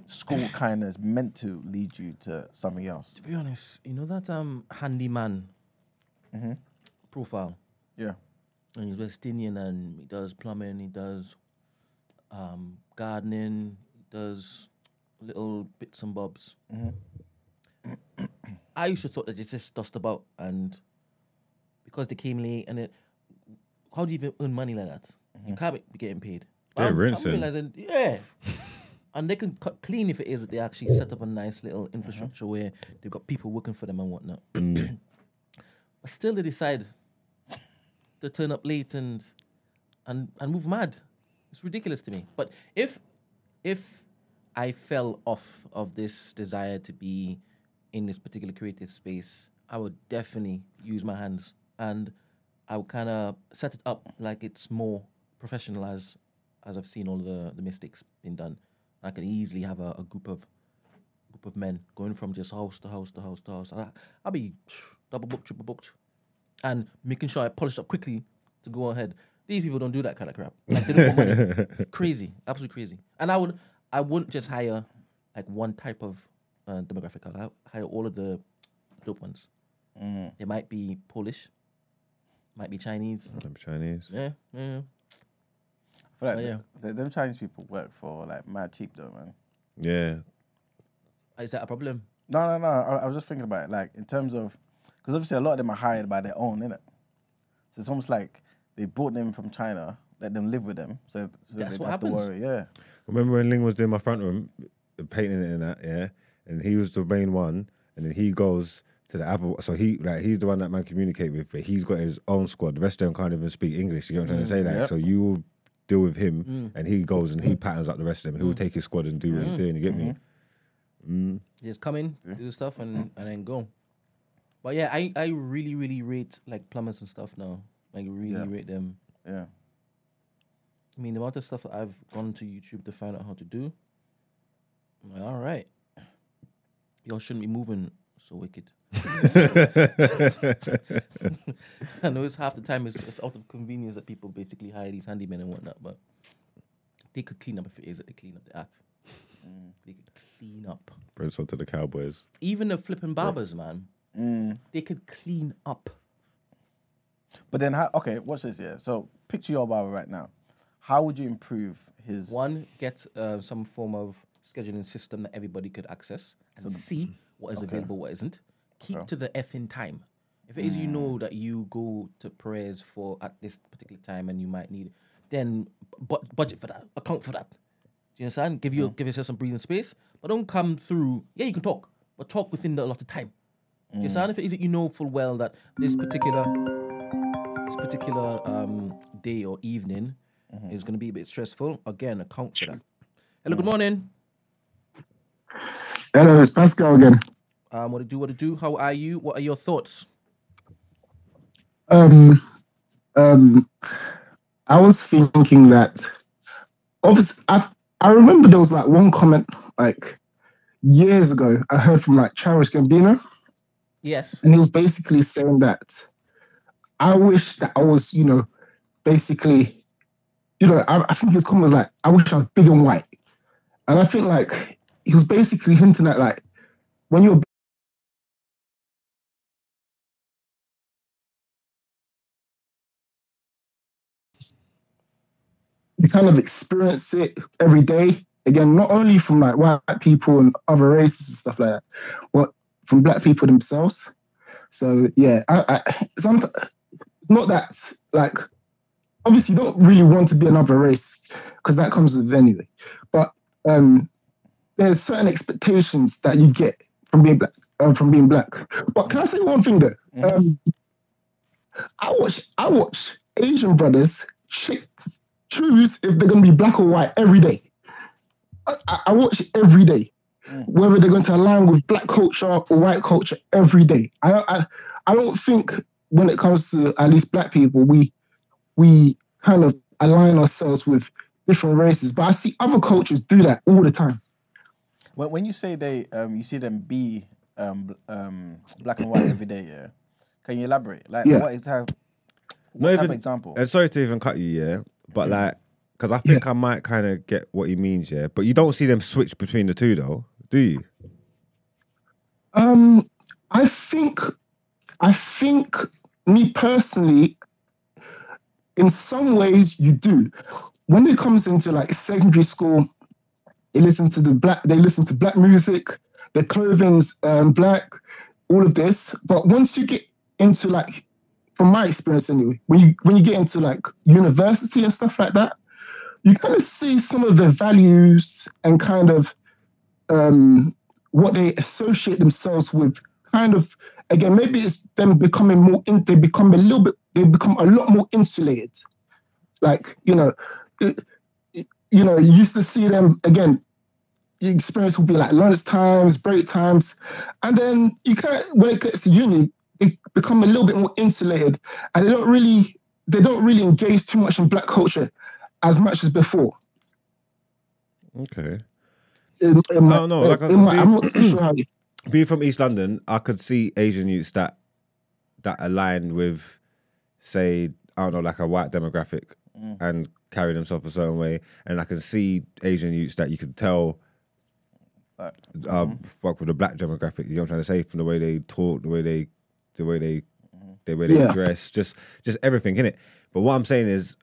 Speaker 2: school kind of is meant to lead you to something else?
Speaker 4: To be honest, you know that um handyman profile.
Speaker 2: Yeah.
Speaker 4: and he's West Indian and he does plumbing, he does um, gardening, he does little bits and bobs. I used to thought that it's just dust about and because they came late and it, how do you even earn money like that? You can't be getting paid.
Speaker 1: They're
Speaker 4: I'm- I'm
Speaker 1: rinsing.
Speaker 4: realizing, yeah. And they can cut clean if it is that they actually set up a nice little infrastructure where they've got people working for them and whatnot.
Speaker 1: Mm.
Speaker 4: but still, they decide to turn up late and and and move mad. It's ridiculous to me. But if if I fell off of this desire to be in this particular creative space, I would definitely use my hands and I would kind of set it up like it's more professional as as I've seen all the the mistakes being done. I can easily have a, a group of group of men going from just house to house to house to house. And I, I'll be double booked, triple booked, and making sure I polish up quickly to go ahead. These people don't do that kind of crap. Like they don't want money. crazy, absolutely crazy. And I would, I wouldn't just hire like one type of uh, demographic. I'd hire all of the dope ones. They might be Polish, might be Chinese.
Speaker 1: I'm Chinese.
Speaker 4: Yeah, yeah.
Speaker 2: I feel like
Speaker 4: Oh, yeah.
Speaker 2: th- th- them Chinese people work for like mad cheap though, man.
Speaker 1: Yeah.
Speaker 4: Is that a problem?
Speaker 2: No, no, no. I, I was just thinking about it, like in terms of, because obviously a lot of them are hired by their own, innit? So it's almost like they brought them from China, let them live with them, so, so
Speaker 4: That's
Speaker 2: they
Speaker 4: what
Speaker 2: don't have to
Speaker 4: happens.
Speaker 2: worry. Yeah.
Speaker 1: Remember when Ling was doing my front room, painting it in that, yeah? And he was the main one, and then he goes to the other. So he like he's the one that man communicate with, but he's got his own squad. The rest of them can't even speak English. You know what I'm trying to mm, say? Like,
Speaker 2: yep.
Speaker 1: so you will deal with him, mm. and he goes and he patterns up the rest of them. He will mm. take his squad and do what he's mm. doing. You get me? Mm-hmm. Mm.
Speaker 4: just come in, do the stuff, and and then go. But yeah, I I really really rate like plumbers and stuff now. Like really
Speaker 2: Yeah.
Speaker 4: rate them.
Speaker 2: Yeah.
Speaker 4: I mean, the amount of stuff that I've gone to YouTube to find out how to do. I'm like, all right, y'all shouldn't be moving so wicked. I know it's half the time it's, it's out of convenience that people basically hire these handymen and whatnot, but they could clean up if it is that they clean up the act. They could clean up.
Speaker 1: Prince onto the Cowboys.
Speaker 4: Even the flipping barbers, man,
Speaker 2: Mm.
Speaker 4: they could clean up.
Speaker 2: But then, how? Okay, watch this. Yeah. So picture your barber right now. How would you improve his?
Speaker 4: One, get uh, some form of scheduling system that everybody could access and see what is available, what isn't. Keep to the effing time. If it is you know mm. that you go to prayers for at this particular time and you might need, it, then bu- budget for that, account for that. Do you understand? Give you mm. give yourself some breathing space, but don't come through. Yeah, you can talk, but talk within the allotted time. Do you mm. understand? If it is that you know full well that this particular this particular um, day or evening mm-hmm. is going to be a bit stressful, again, account for that. Hello, good morning.
Speaker 5: Hello, it's Pascal again.
Speaker 4: Um, what to do? What to do? How are you? What are your thoughts?
Speaker 5: Um, um, I was thinking that obviously I I remember there was like one comment like years ago I heard from like Childish Gambino,
Speaker 4: Yes.
Speaker 5: and he was basically saying that I wish that I was you know basically you know I, I think his comment was like I wish I was big and white, and I think like he was basically hinting at like when you're you kind of experience it every day. Again, not only from like white people and other races and stuff like that, but from black people themselves. So yeah, I, I some, it's not that like obviously you don't really want to be another race because that comes with anyway. But um, there's certain expectations that you get from being black. Uh, from being black. But can I say one thing though? Um, I watch I watch Asian brothers ch- choose if they're gonna be black or white every day. I, I- I watch it every day, whether they're going to align with black culture or white culture every day. I, I I don't think when it comes to at least black people, we we kind of align ourselves with different races. But I see other cultures do that all the time.
Speaker 2: When, when you say they, um, you see them be um, um, black and white every day. Yeah. Can you elaborate? Like,
Speaker 5: Yeah.
Speaker 2: what is how? What
Speaker 1: Not
Speaker 2: type
Speaker 1: even-
Speaker 2: of example?
Speaker 1: And sorry to even cut you, yeah, but like, because I think I might kind of get what he means, yeah. But you don't see them switch between the two, though, do you?
Speaker 5: Um, I think, I think, me personally, in some ways you do. When it comes into like secondary school, they listen to the black. They listen to black music. Their clothing's um, black. All of this, but once you get into like, from my experience anyway, when you when you get into like university and stuff like that, you kind of see some of the values and kind of um, what they associate themselves with. Kind of again, maybe it's them becoming more. In, they become a little bit. They become a lot more insulated. Like you know, it, you know, you used to see them again. The experience will be like lunch times, break times, and then you can't. When it gets to uni, become a little bit more insulated, and they don't really. They don't really engage too much in black culture as much as before.
Speaker 1: Okay.
Speaker 5: In, in my-
Speaker 1: No, no, like I
Speaker 5: in my-
Speaker 1: said,
Speaker 5: I'm not too sure how you.
Speaker 1: Being from East London, I could see Asian youths that that align with, say, I don't know, like a white demographic, and carry themselves a certain way, and I can see Asian youths that you could tell.
Speaker 2: Like,
Speaker 1: uh, fuck with the black demographic. You know what I'm trying to say? From the way they talk, the way they, the way they, mm-hmm. the way they
Speaker 5: Yeah.
Speaker 1: dress, just just everything in it. But what I'm saying is,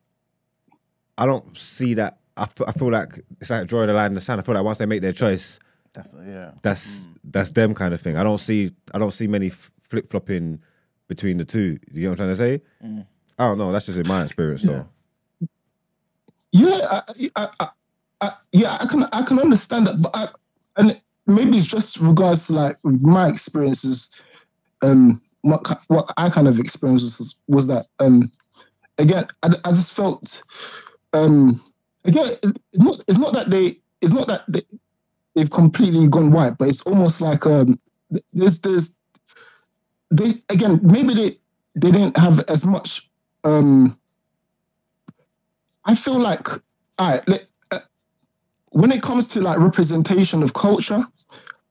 Speaker 1: I don't see that. I, f- I feel like it's like drawing a line in the sand. I feel like once they make their choice,
Speaker 2: That's yeah.
Speaker 1: that's mm. that's them kind of thing. I don't see I don't see many flip flopping between the two. You know what I'm trying to say? Mm. I don't know. That's just in my experience, though.
Speaker 5: Yeah, I, I, I, I, yeah, I can I can understand that, but I, and maybe it's just regards to like my experiences. Um, what what I kind of experienced was, was that um, again, I, I just felt um, again, it's not it's not that they it's not that they, they've completely gone white, but it's almost like um, there's there's they again maybe they they didn't have as much um I feel like, all right, let, uh, when it comes to like representation of culture,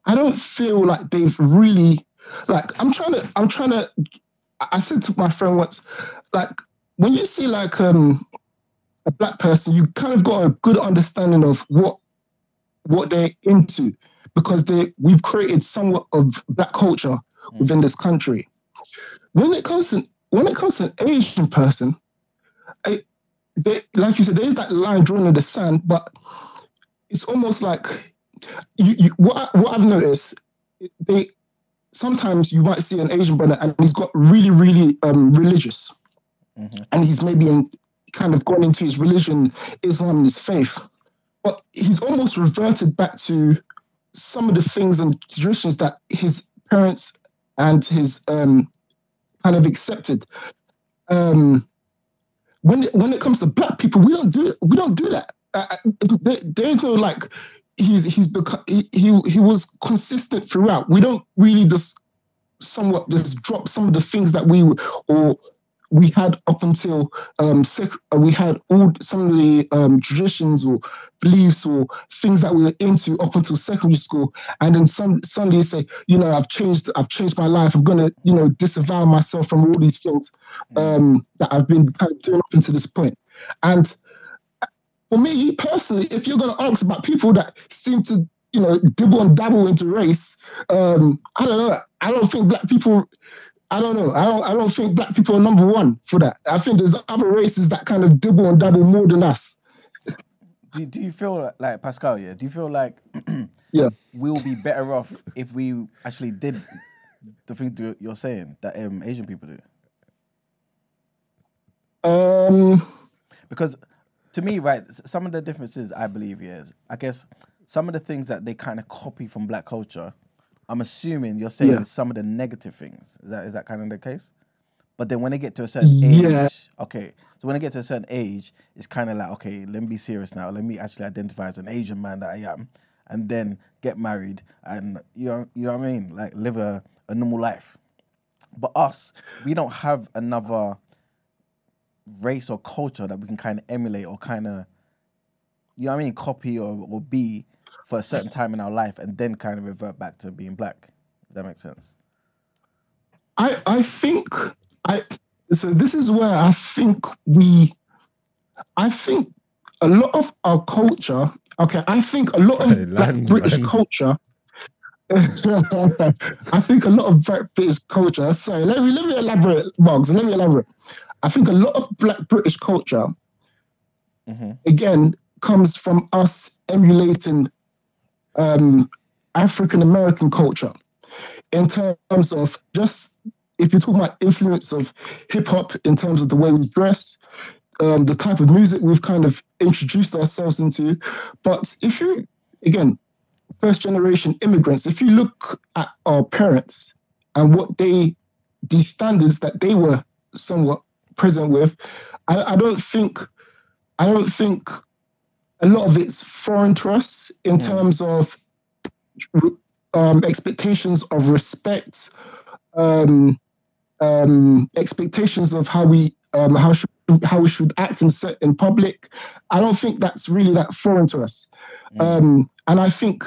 Speaker 5: I don't feel like they've really, like, I'm trying to, I'm trying to, I said to my friend once, like, when you see like um a black person, you kind of got a good understanding of what what they're into because they we've created somewhat of black culture within this country. When it comes to when it comes to an Asian person, I, they, like you said, there is that line drawn in the sand, but it's almost like you, you, what I, what I've noticed. They sometimes you might see an Asian brother and he's got really really um, religious, and he's maybe in, kind of gone into his religion, Islam, and his faith, but he's almost reverted back to some of the things and traditions that his parents and his um, kind of accepted. Um, when it, when it comes to black people, we don't do. We don't do that. Uh, there, there's no like he's he's become he, he he was consistent throughout. We don't really just somewhat just drop some of the things that we or we had up until um sec- uh, we had all some of the um traditions or beliefs or things that we were into up until secondary school. And then some Sunday say you know I've changed I've changed my life. I'm gonna you know disavow myself from all these things um that I've been kind of doing up until this point. And for me personally if you're gonna ask about people that seem to you know dibble and dabble into race um I don't know I don't think black people I don't know. I don't. I don't think black people are number one for that. I think there's other races that kind of dibble and dabble more than us.
Speaker 2: Do, do you feel like, like Pascal? Yeah. Do you feel like
Speaker 5: Yeah.
Speaker 2: we'll be better off if we actually did the thing you're saying that um, Asian people do?
Speaker 5: Um.
Speaker 2: Because to me, right, some of the differences I believe is, I guess, some of the things that they kind of copy from black culture. I'm assuming you're saying
Speaker 5: Yeah.
Speaker 2: some of the negative things. Is that is that kind of the case? But then when they get to a certain age, okay. So when they get to a certain age, it's kind of like, okay, let me be serious now. Let me actually identify as an Asian man that I am, and then get married and you know, you know what I mean, like live a, a normal life. But us, we don't have another race or culture that we can kind of emulate or kind of, you know what I mean, copy or, or be for a certain time in our life and then kind of revert back to being black. If that makes sense.
Speaker 5: I I think I. So this is where I think we. I think a lot of our culture. Okay, I think a lot of
Speaker 1: Land,
Speaker 5: British
Speaker 1: man.
Speaker 5: culture. I think a lot of British culture. Sorry, let me let me elaborate, Bugs. Let me elaborate. I think a lot of Black British culture,
Speaker 2: Mm-hmm.
Speaker 5: again, comes from us emulating um, African American culture in terms of just if you're talking about influence of hip hop in terms of the way we dress, um, the type of music we've kind of introduced ourselves into. But if you, again, first generation immigrants, if you look at our parents and what they, the standards that they were somewhat present with, I, I don't think, I don't think a lot of it's foreign to us in terms of um, expectations of respect, um, um, expectations of how we um, how should how we should act in in public. I don't think that's really that foreign to us, um, and I think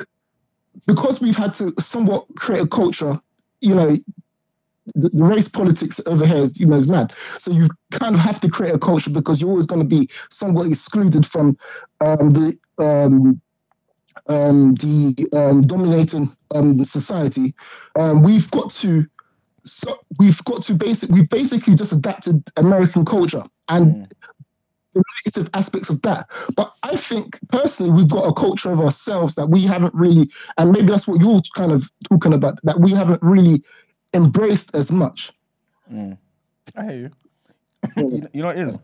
Speaker 5: because we've had to somewhat create a culture, you know. The, the race politics over here is, you know, is mad. So you kind of have to create a culture because you're always going to be somewhat excluded from um, the um, um, the um, dominating um, society, um, we've got to so we've got to basic we've basically just adapted American culture and the negative aspects of that. But I think personally we've got a culture of ourselves that we haven't really and maybe that's what you're kind of talking about, that we haven't really embraced as much.
Speaker 2: I hear you. you, know, you know it is?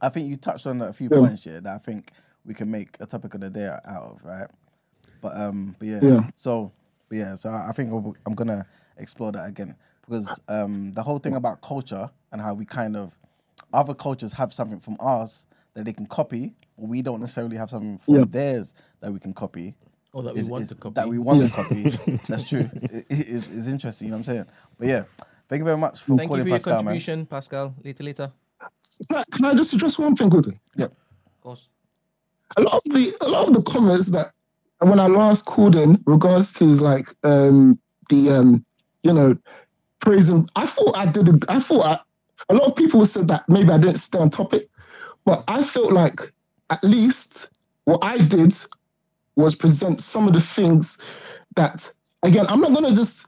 Speaker 2: I think you touched on a few
Speaker 5: Yeah.
Speaker 2: points here that I think we can make a topic of the day out of, right? But um, but yeah.
Speaker 5: Yeah.
Speaker 2: So, but yeah. So I I think I'm- I'm gonna explore that again because um, the whole thing about culture and how we kind of other cultures have something from us that they can copy, but we don't necessarily have something from
Speaker 5: Yeah.
Speaker 2: theirs that we can copy.
Speaker 4: Or that we want
Speaker 2: is-
Speaker 4: to copy.
Speaker 2: That we want to copy. That's true. It, it is is interesting. You know what I'm saying? But yeah, thank you very much for
Speaker 4: Thank you
Speaker 2: calling
Speaker 4: for your
Speaker 2: Pascal, man.
Speaker 4: contribution, Pascal. Later, later.
Speaker 5: Can I, can I just address one thing quickly?
Speaker 4: Yeah, of course.
Speaker 5: a lot of the a lot of the comments that when I last called in regards to like um the um you know praising I thought I did a, I thought I, a lot of people said that maybe I didn't stay on topic but I felt like at least what I did was present some of the things that again I'm not gonna just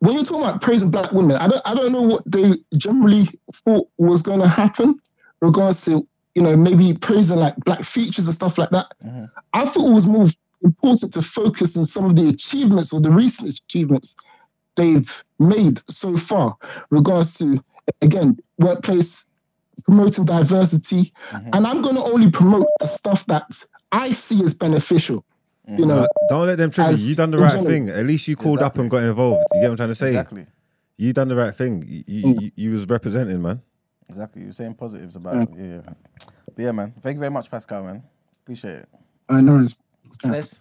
Speaker 5: when you're talking about praising black women I don't I don't know what they generally thought was gonna happen regards to you know maybe praising like black features and stuff like that. Mm-hmm. I thought it was more important to focus on some of the achievements or the recent achievements they've made so far, regards to again workplace promoting diversity, mm-hmm. and I'm going to only promote the stuff that I see as beneficial. You mm-hmm. know,
Speaker 1: Uh, don't let them trigger you. You done the right
Speaker 5: general.
Speaker 1: thing. At least you called up and got involved. You get what I'm trying to say?
Speaker 2: Exactly.
Speaker 1: You done the right thing. You, you, mm. you, you was representing, man.
Speaker 2: Exactly. You're saying positives about mm. it. Yeah. yeah. But yeah, man. Thank you very much, Pascal, man. Appreciate it.
Speaker 5: I know it's
Speaker 4: Let's.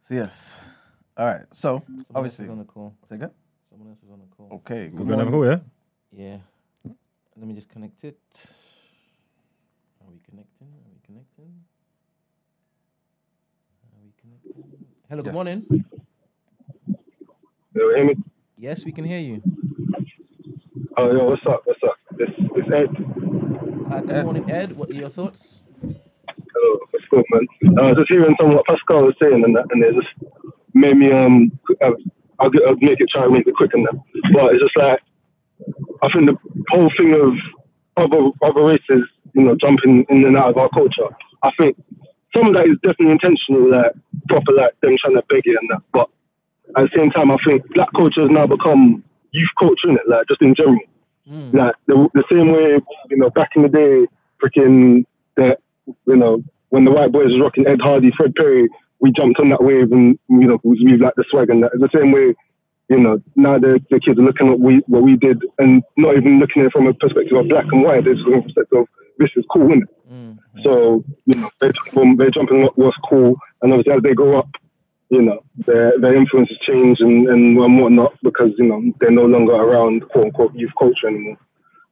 Speaker 2: So yes. All right. So
Speaker 4: Someone
Speaker 2: obviously,
Speaker 4: else is on the call.
Speaker 2: Say again?
Speaker 4: Someone else is on the call.
Speaker 2: okay.
Speaker 1: We're
Speaker 2: Good
Speaker 1: gonna have a
Speaker 2: morning.
Speaker 1: call, yeah.
Speaker 4: Yeah. Let me just connect it. Are we connecting? Are we connecting? Are we connecting? Hello, good morning.
Speaker 6: You hear me?
Speaker 4: Yes, we can hear you.
Speaker 6: Oh, yo, what's up? What's up? This it's Ed.
Speaker 4: Uh, good
Speaker 2: Ed.
Speaker 4: morning, Ed. What are your thoughts?
Speaker 6: Hello, what's good, man? I was just hearing some of what Pascal was saying, and that, and it just made me um. I'll, I'll, I'll make it try and make it quick and that, but it's just like I think the whole thing of other other races, you know, jumping in and out of our culture. I think some of that is definitely intentional, like proper, like them trying to beg it and that. But at the same time, I think black culture has now become youth culture, in it, like just in general. Mm. Like the, the same way, you know, back in the day, freaking that, you know, when the white boys was rocking Ed Hardy, Fred Perry, we jumped on that wave and you know, we we like the swag and that. It's the same way, you know, now the, the kids are looking at we, what we did and not even looking at it from a perspective of black and white. They're just looking from a perspective of this is cool, isn't it? Mm-hmm. So you know, they're jumping, they're jumping what, what's cool, and obviously as they grow up, you know, their their influences change and, and and whatnot because you know they're no longer around quote unquote youth culture anymore.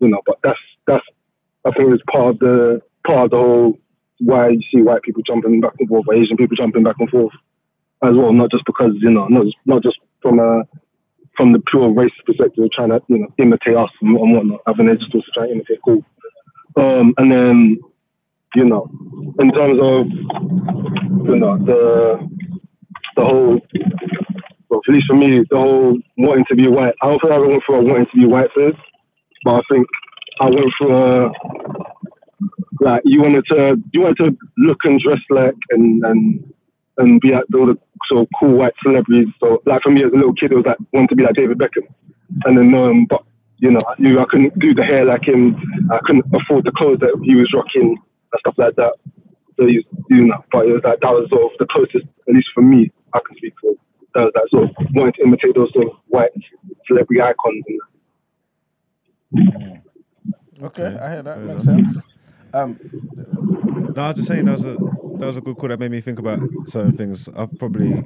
Speaker 6: You know, but that's that's I think it's part of the part of the whole why you see white people jumping back and forth, or Asian people jumping back and forth as well. Not just because you know, not not just from a from the pure race perspective, of trying to you know imitate us and, and whatnot. I think they're just also trying to imitate cool. Um, and then you know, in terms of you know the the whole, well, at least for me, the whole wanting to be white. I don't think I went for a wanting to be white phase. but I think I went for a like you wanted to you wanted to look and dress like and and and be like all the sort of cool white celebrities. So like for me as a little kid, it was like wanting to be like David Beckham, and then um, but you know I knew I couldn't do the hair like him. I couldn't afford the clothes that he was rocking and stuff like that. So you you know, but it was like that was sort of the closest, at least for me, I can speak for. That was that sort of wanting to imitate those sort of white celebrity icons. And
Speaker 2: Okay, I hear that. Makes sense. Um,
Speaker 1: No, I was just saying that was a that was a good call that made me think about certain things. I've probably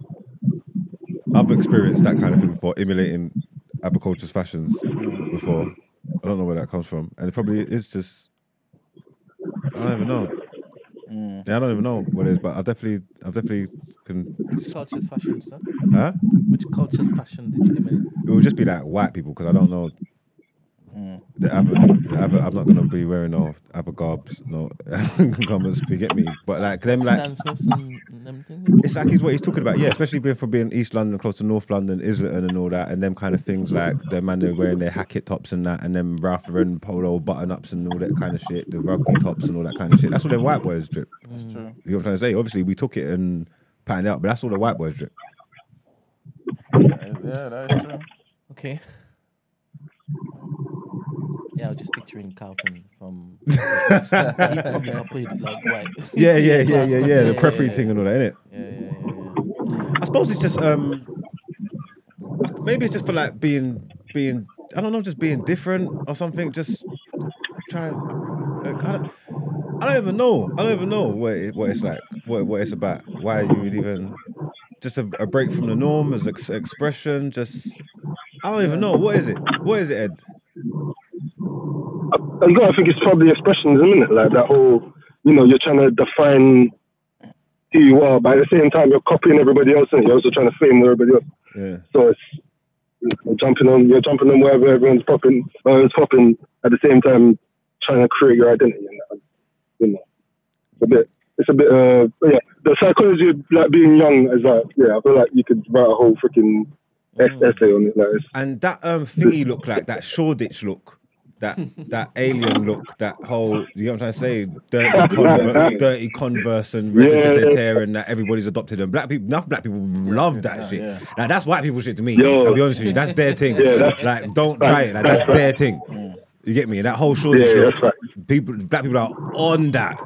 Speaker 1: I've experienced that kind of thing before, emulating other cultures' fashions before. I don't know where that comes from, and it probably is just I don't even know. Mm. Yeah, I don't even know what it is, but I definitely, I definitely can.
Speaker 4: Which culture's fashion, sir?
Speaker 1: Huh?
Speaker 4: Which culture's fashion did you emulate?
Speaker 1: It would just be like white people because I don't know. The other, the other, I'm not gonna be wearing no other garbs, no garments. Forget me, but like them, like
Speaker 4: Stan Smiths and and them things?
Speaker 1: it's like he's what he's talking about, yeah. Especially being from being East London, close to North London, Islington, and all that, and them kind of things like the man they're wearing their Hackett tops and that, and them Ralph Lauren polo button ups and all that kind of shit, the rugby tops and all that kind of shit. That's what them white boys drip.
Speaker 2: that's mm. true.
Speaker 1: You know what I'm trying to say? Obviously, we took it and patterned it out, but that's all the white boys drip.
Speaker 2: Yeah, yeah, that is true.
Speaker 4: Okay. Yeah, I was just picturing Carlton from. he probably got like white.
Speaker 1: Yeah, yeah, yeah, yeah, yeah. The preppy thing and all that, innit?
Speaker 4: Yeah, yeah, yeah, yeah.
Speaker 1: I suppose it's just um maybe it's just for like being being I don't know, just being different or something. Just trying. Like, I don't. I don't even know. I don't even know what it, what it's like. What what it's about. Why you would even just a, a break from the norm as ex- expression. Just I don't even know. What is it? What is it, Ed?
Speaker 6: I think it's probably expressions, isn't it? Like that whole, you know, you're trying to define who you are, but at the same time, you're copying everybody else, and you're also trying to fame everybody else.
Speaker 1: Yeah.
Speaker 6: So it's you're jumping on, you're jumping on wherever everyone's popping, everyone's popping at the same time, trying to create your identity. And you know, it's a bit, it's a bit, uh, yeah. The psychology of like being young is like, yeah, I feel like you could write a whole freaking essay on it. Like,
Speaker 1: And that um thingy look like that Shoreditch look, that that alien look, that whole you know what I'm trying to say, dirty, conver- dirty Converse and
Speaker 6: Yeah,
Speaker 1: yeah, and that everybody's adopted them. Black people, enough black people love that shit.
Speaker 2: yeah.
Speaker 1: Like that's white people shit to me.
Speaker 6: Yo.
Speaker 1: I'll be honest with you, that's their thing.
Speaker 6: Yeah, that's-
Speaker 1: like don't try it. Like that's
Speaker 6: that's
Speaker 1: their thing. You get me? That whole Shoreditch
Speaker 6: Yeah,
Speaker 1: look,
Speaker 6: right.
Speaker 1: people, black people are on that.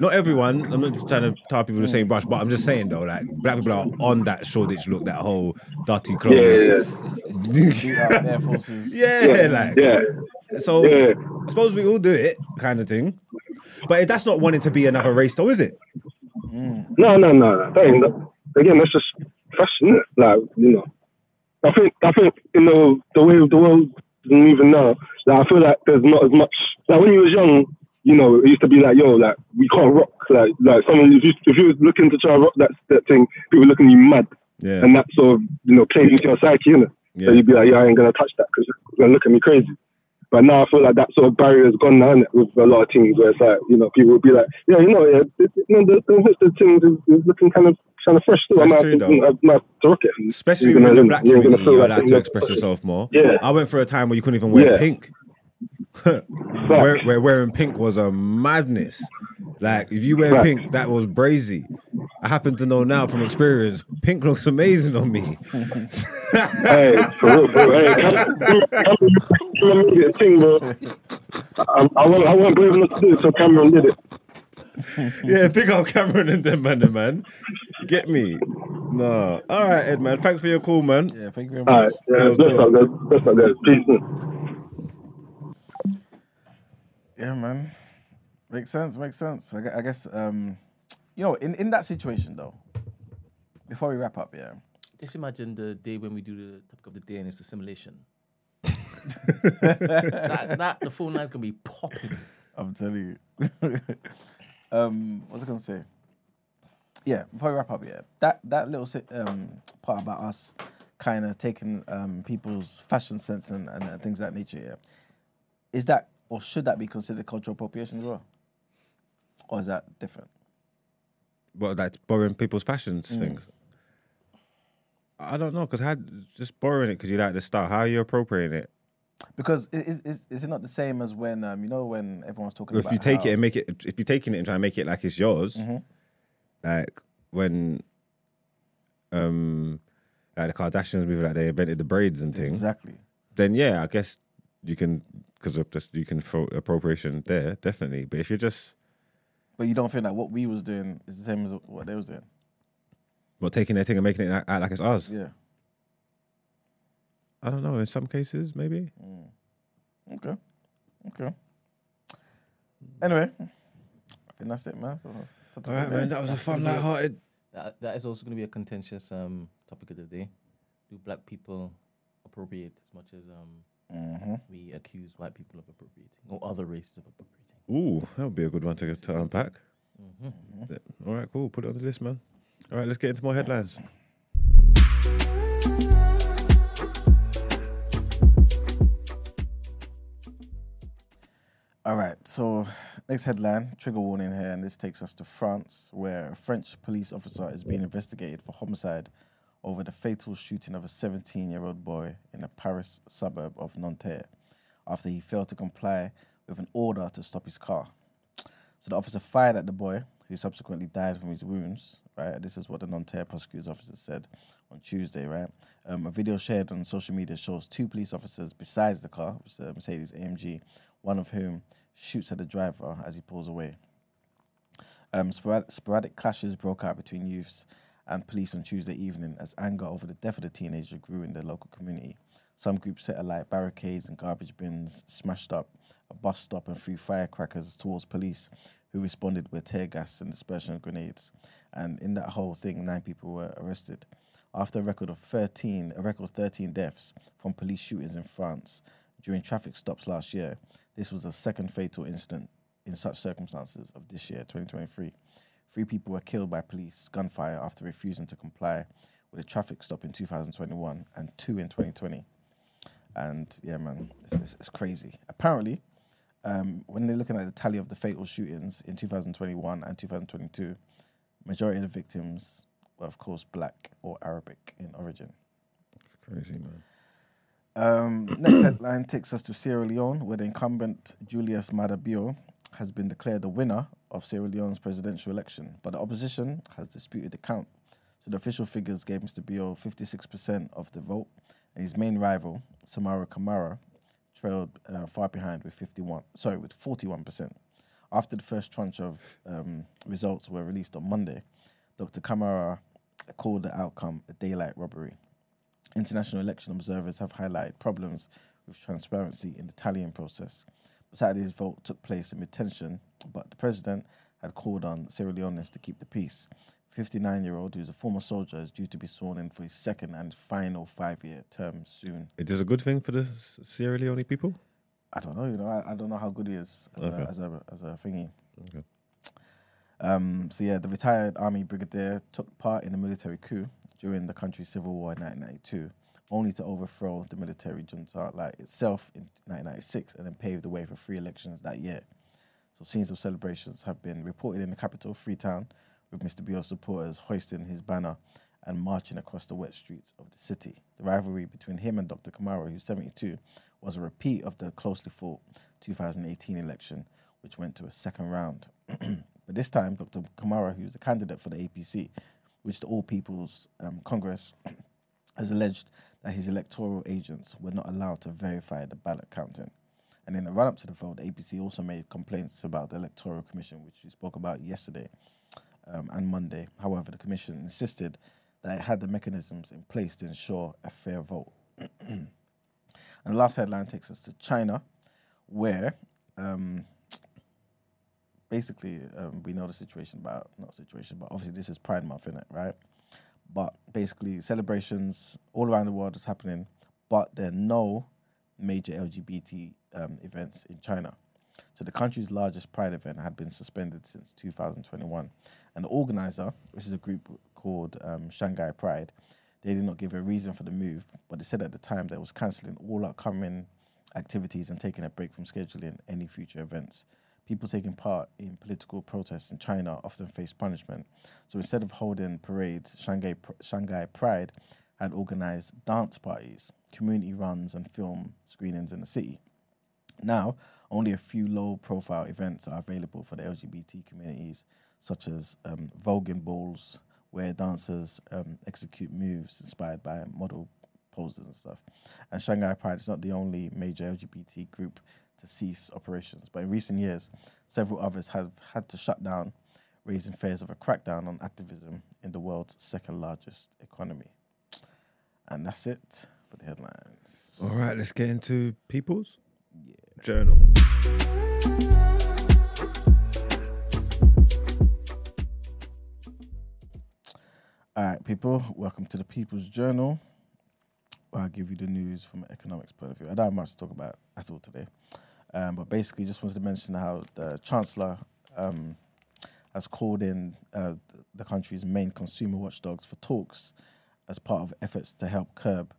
Speaker 1: Not everyone. I'm not trying to tie people with the same brush, but I'm just saying though, like black people are on that Shoreditch look, that whole dirty
Speaker 6: yeah,
Speaker 1: clothes.
Speaker 6: yeah,
Speaker 2: Beat up Air Forces.
Speaker 1: yeah, like
Speaker 6: yeah.
Speaker 1: So
Speaker 6: Yeah.
Speaker 1: I suppose we all do it, kind of thing. But that's not wanting to be another race, though, is it? Hmm.
Speaker 6: No, no, no. That ain't, that, again, that's just fashion. Like you know, I think I think you know the way the world moving now. Like I feel like there's not as much. Like when you was young, you know, it used to be like, yo, like we can't rock. Like like someone if you if you was looking to try rock that that thing, people looking at you mad,
Speaker 1: Yeah.
Speaker 6: and that sort of you know plays into your psyche, innit?
Speaker 1: Yeah.
Speaker 6: So you'd be like, yeah, I ain't gonna touch that because you're gonna look at me crazy. But now I feel like that sort of barrier has gone now with a lot of things where it's like, you know, people will be like, yeah, you know, yeah, it, you know the, the hipster things is, is looking kind of kind of fresh. I
Speaker 1: That's true,
Speaker 6: have
Speaker 1: though.
Speaker 6: I might have to rock it.
Speaker 1: Especially within the black community, you're allowed to express yourself more.
Speaker 6: Yeah.
Speaker 1: I went through a time where you couldn't even wear
Speaker 6: Yeah.
Speaker 1: pink. where, where wearing pink was a madness. Like if you wear pink, that was brazy. I happen to know now from experience, pink looks amazing on me.
Speaker 6: Hey, for real, for real. Hey, come, come, come it a thing, bro. I, I, wasn't, I wasn't brave enough to do it, so Cameron did it.
Speaker 1: yeah, big old Cameron and them man, them, man. Get me? No. All right, Ed, man. Thanks for your call, man.
Speaker 2: Yeah, thank you very much.
Speaker 6: right, yeah,
Speaker 1: That was
Speaker 6: that's
Speaker 1: dope.
Speaker 6: not good. That's not good. Peace. man.
Speaker 2: Yeah, man. Makes sense. Makes sense. I, I guess, um, you know, in, in that situation though, before we wrap up, yeah,
Speaker 4: Just imagine the day when we do the topic of the day and it's a simulation. that, that the phone line's gonna be popping.
Speaker 2: I'm telling you. um, what was I gonna say? Yeah, before we wrap up, yeah, that that little um, part about us kind of taking um, people's fashion sense and, and uh, things of that nature, yeah, is that or should that be considered cultural appropriation as well, or is that different?
Speaker 1: But like borrowing people's fashions
Speaker 6: Mm.
Speaker 1: things. I don't know, because how just borrowing it because you like the style. How are you appropriating it?
Speaker 2: Because is, is is it not the same as when um you know when everyone's talking about.
Speaker 1: if you take
Speaker 2: how-
Speaker 1: it and make it, if you're taking it and trying to make it like it's yours,
Speaker 2: Mm-hmm.
Speaker 1: like when, um, like the Kardashians movie, like they invented the braids and things,
Speaker 2: exactly
Speaker 1: then yeah, I guess you can because of this, you can throw appropriation there definitely. But if you're just
Speaker 2: but you don't think that what we was doing is the same as what they was doing
Speaker 1: well taking their thing and making it act, act like it's ours,
Speaker 2: yeah
Speaker 1: I don't know. In some cases, maybe.
Speaker 2: okay okay anyway I think that's it man for topic
Speaker 1: All
Speaker 2: of
Speaker 1: right,
Speaker 2: the
Speaker 1: man. That was a fun, light-hearted.
Speaker 4: That, that is also going to be a contentious um, topic of the day. Do black people appropriate as much as um,
Speaker 2: Mhm.
Speaker 4: we accuse white people of appropriating or other races of appropriating?
Speaker 1: Ooh, that would be a good one to, to unpack.
Speaker 4: Mm-hmm.
Speaker 1: All right, cool. Put it on the list, man. All right, let's get into more headlines.
Speaker 2: All right, so next headline trigger warning here, and this takes us to France, where a French police officer is being investigated for homicide over the fatal shooting of a 17 year old boy in a Paris suburb of Nanterre after he failed to comply with an order to stop his car. So the officer fired at the boy, who subsequently died from his wounds. Right, this is what the Nanterre prosecutor's officer said on Tuesday. Right, um, a video shared on social media shows two police officers besides the car, which is a Mercedes AMG, one of whom shoots at the driver as he pulls away. Um, sporadic clashes broke out between youths and police on Tuesday evening as anger over the death of the teenager grew in the local community. Some groups set alight barricades and garbage bins, smashed up a bus stop, and threw firecrackers towards police, who responded with tear gas and dispersion grenades. And in that whole thing, nine people were arrested. After a record of 13, a record 13 deaths from police shootings in France during traffic stops last year, this was the second fatal incident in such circumstances of this year, 2023. Three people were killed by police gunfire after refusing to comply with a traffic stop in 2021 and two in 2020. And yeah, man, it's, it's, it's crazy. Apparently, um, when they're looking at the tally of the fatal shootings in 2021 and 2022, majority of the victims were, of course, black or Arabic in origin.
Speaker 1: It's crazy, man.
Speaker 2: Um, next headline takes us to Sierra Leone, where the incumbent Julius Maada Bio has been declared the winner of Sierra Leone's presidential election, but the opposition has disputed the count. So the official figures gave Mr. Bio 56% of the vote, and his main rival, Samura Kamara, trailed uh, far behind with 51. Sorry, with 41%. After the first tranche of um, results were released on Monday, Dr. Kamara called the outcome a daylight robbery. International election observers have highlighted problems with transparency in the tallying process. Saturday's vote took place amid tension, but the president had called on Sierra Leoneans to keep the peace. 59 year old, who's a former soldier, is due to be sworn in for his second and final five year term soon.
Speaker 1: It is a good thing for the Sierra Leone people.
Speaker 2: I don't know, you know, I, I don't know how good he is as,
Speaker 1: Okay.
Speaker 2: a, as a as a thingy.
Speaker 1: Okay.
Speaker 2: Um, so yeah, the retired army brigadier took part in a military coup during the country's civil war in 1992, only to overthrow the military junta like itself in 1996 and then pave the way for free elections that year. So scenes of celebrations have been reported in the capital, Freetown, with Mr. Bio's supporters hoisting his banner and marching across the wet streets of the city. The rivalry between him and Dr. Kamara, who's 72, was a repeat of the closely fought 2018 election, which went to a second round. but this time, Dr. Kamara, who's a candidate for the APC, which the All People's um, Congress has alleged that his electoral agents were not allowed to verify the ballot counting. And in the run up to the vote, the APC also made complaints about the Electoral Commission, which we spoke about yesterday um, and Monday. However, the Commission insisted that it had the mechanisms in place to ensure a fair vote. and the last headline takes us to China, where um, basically um, we know the situation about, not situation, but obviously this is Pride Month, in it, right? But basically, celebrations all around the world is happening, but there are no major LGBT um, events in China. So the country's largest Pride event had been suspended since 2021, and the organizer, which is a group called um, Shanghai Pride, they did not give a reason for the move, but they said at the time that it was cancelling all upcoming activities and taking a break from scheduling any future events. People taking part in political protests in China often face punishment. So instead of holding parades, Shanghai, Shanghai Pride had organized dance parties, community runs, and film screenings in the city. Now, only a few low profile events are available for the LGBT communities, such as um, voguing balls, where dancers um, execute moves inspired by model poses and stuff. And Shanghai Pride is not the only major LGBT group to cease operations, but in recent years, several others have had to shut down, raising fears of a crackdown on activism in the world's second largest economy. And that's it for the headlines.
Speaker 1: All right, let's get into People's Journal.
Speaker 2: All right, people, welcome to the People's Journal. I'll give you the news from an economics point of view. I don't have much to talk about at all today. Um, but basically, just wanted to mention how the Chancellor um, has called in uh, the country's main consumer watchdogs for talks as part of efforts to help curb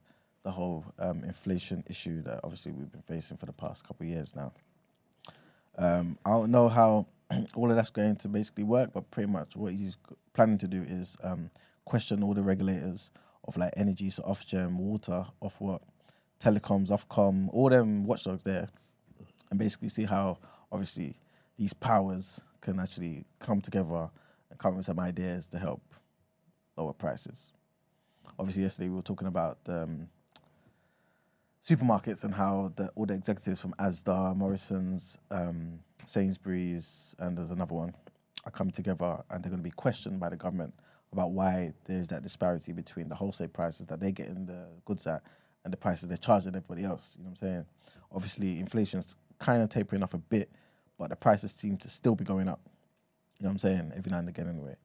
Speaker 2: the whole um, inflation issue that obviously we've been facing for the past couple of years now. Um, I don't know how all of that's going to basically work, but pretty much what he's planning to do is um, question all the regulators of like energy, so Ofgem, water, Ofwat, telecoms, Ofcom, all them watchdogs there, and basically see how obviously these powers can actually come together and come up with some ideas to help lower prices. Obviously, yesterday we were talking about um, supermarkets and how the, all the executives from Asda, Morrison's, um, Sainsbury's, and there's another one are coming together and they're going to be questioned by the government about why there's that disparity between the wholesale prices that they're getting the goods at and the prices they're charging everybody else. You know what I'm saying? Obviously, inflation's kind of tapering off a bit, but the prices seem to still be going up. You know what I'm saying? Every now and again, anyway.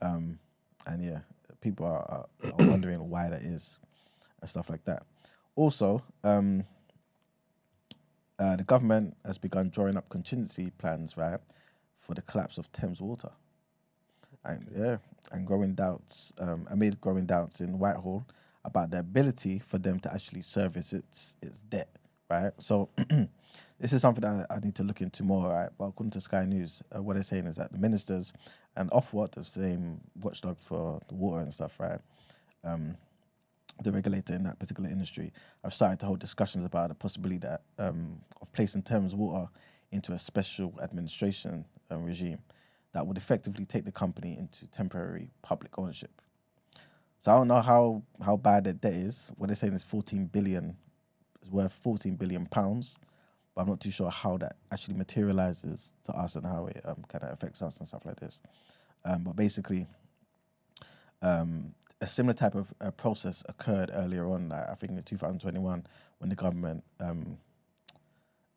Speaker 2: Um, and yeah, people are, are, are wondering why that is and stuff like that. Also, um, uh, the government has begun drawing up contingency plans, right, for the collapse of Thames Water. And yeah, and growing doubts, um, amid growing doubts in Whitehall about the ability for them to actually service its its debt, right? So this is something that I need to look into more, right? But according to Sky News, uh, what they're saying is that the ministers and Ofwat, the same watchdog for the water and stuff, right? Um, the regulator in that particular industry I've started to hold discussions about the possibility that um, of placing Thames Water into a special administration um, regime that would effectively take the company into temporary public ownership. So I don't know how how bad the debt is. What they're saying is 14 billion is worth 14 billion pounds, but I'm not too sure how that actually materializes to us and how it um, kind of affects us and stuff like this. Um, but basically, um, a similar type of uh, process occurred earlier on, like I think in 2021, when the government um,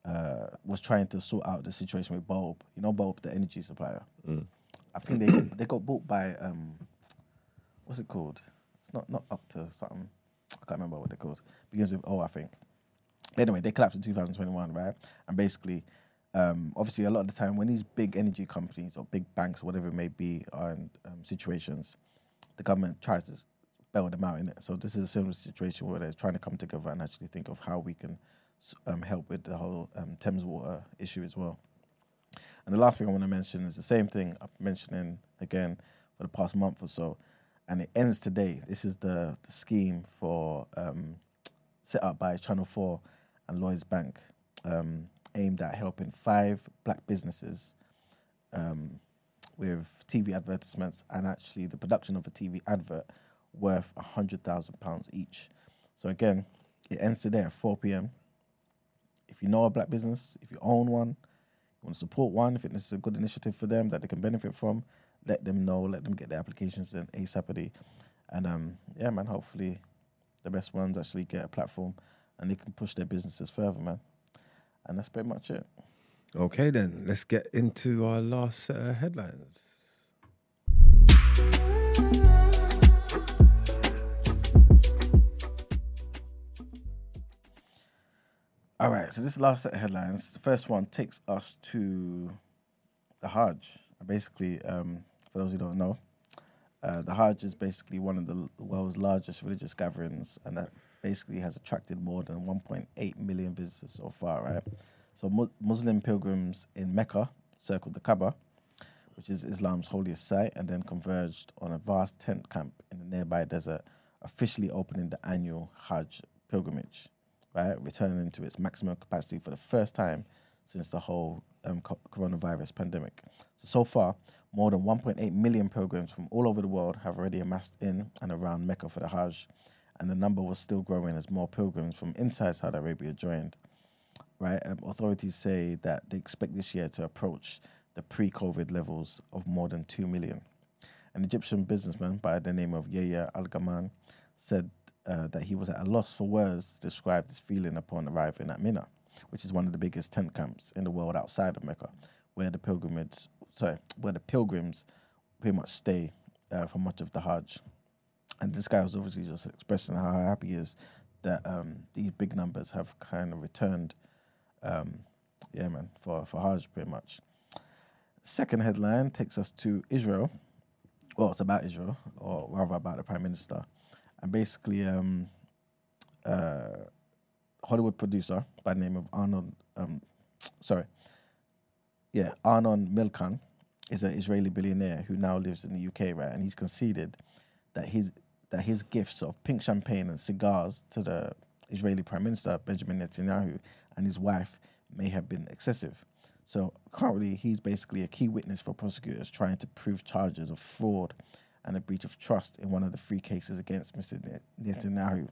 Speaker 2: uh, was trying to sort out the situation with Bulb. You know, Bulb, the energy supplier. I think they they got bought by um, what's it called? It's not not up to something. I can't remember what they're called. Begins with O, I think. Anyway, they collapsed in 2021, right? And basically, um, obviously, a lot of the time when these big energy companies or big banks or whatever it may be are in um, situations, the government tries to bail them out in it. So this is a similar situation where they're trying to come together and actually think of how we can um, help with the whole um, Thames water issue as well. And the last thing I want to mention is the same thing I'm mentioning again for the past month or so, and it ends today. This is the, the scheme for um, set up by Channel Four and Lloyd's Bank, um, aimed at helping five black businesses um, with TV advertisements and actually the production of a TV advert worth a hundred thousand pounds each. So again, it ends today at four p.m. If you know a black business, if you own one, you want to support one, if it's a good initiative for them that they can benefit from, let them know, let them get their applications in ASAPity. And um, yeah, man, hopefully the best ones actually get a platform and they can push their businesses further, man. And that's pretty much it.
Speaker 1: Okay, then let's get into our last set of headlines.
Speaker 2: All right, so this last set of headlines, the first one takes us to the Hajj. Basically, um, for those who don't know, uh, the Hajj is basically one of the world's largest religious gatherings, and that basically has attracted more than 1.8 million visitors so far, right? So mu- Muslim pilgrims in Mecca circled the Kaaba, which is Islam's holiest site, and then converged on a vast tent camp in the nearby desert officially opening the annual Hajj pilgrimage, right? Returning to its maximum capacity for the first time since the whole um, co- coronavirus pandemic. So, so far, more than 1.8 million pilgrims from all over the world have already amassed in and around Mecca for the Hajj, and the number was still growing as more pilgrims from inside Saudi Arabia joined. Right, um, authorities say that they expect this year to approach the pre-COVID levels of more than two million. An Egyptian businessman by the name of Yahya Al Gaman said uh, that he was at a loss for words to describe his feeling upon arriving at Mina, which is one of the biggest tent camps in the world outside of Mecca, where the pilgrims, sorry, where the pilgrims pretty much stay uh, for much of the Hajj. And this guy was obviously just expressing how happy he is that um, these big numbers have kind of returned, um, yeah, man, for, for Hajj pretty much. Second headline takes us to Israel. Well, it's about Israel, or rather about the Prime Minister. And basically, um, uh, Hollywood producer by the name of Arnold, um, sorry, yeah, Arnon Milchan is an Israeli billionaire who now lives in the UK, right? And he's conceded that his that his gifts of pink champagne and cigars to the Israeli Prime Minister Benjamin Netanyahu and his wife may have been excessive. So currently, he's basically a key witness for prosecutors trying to prove charges of fraud and a breach of trust in one of the three cases against Mr. Netanyahu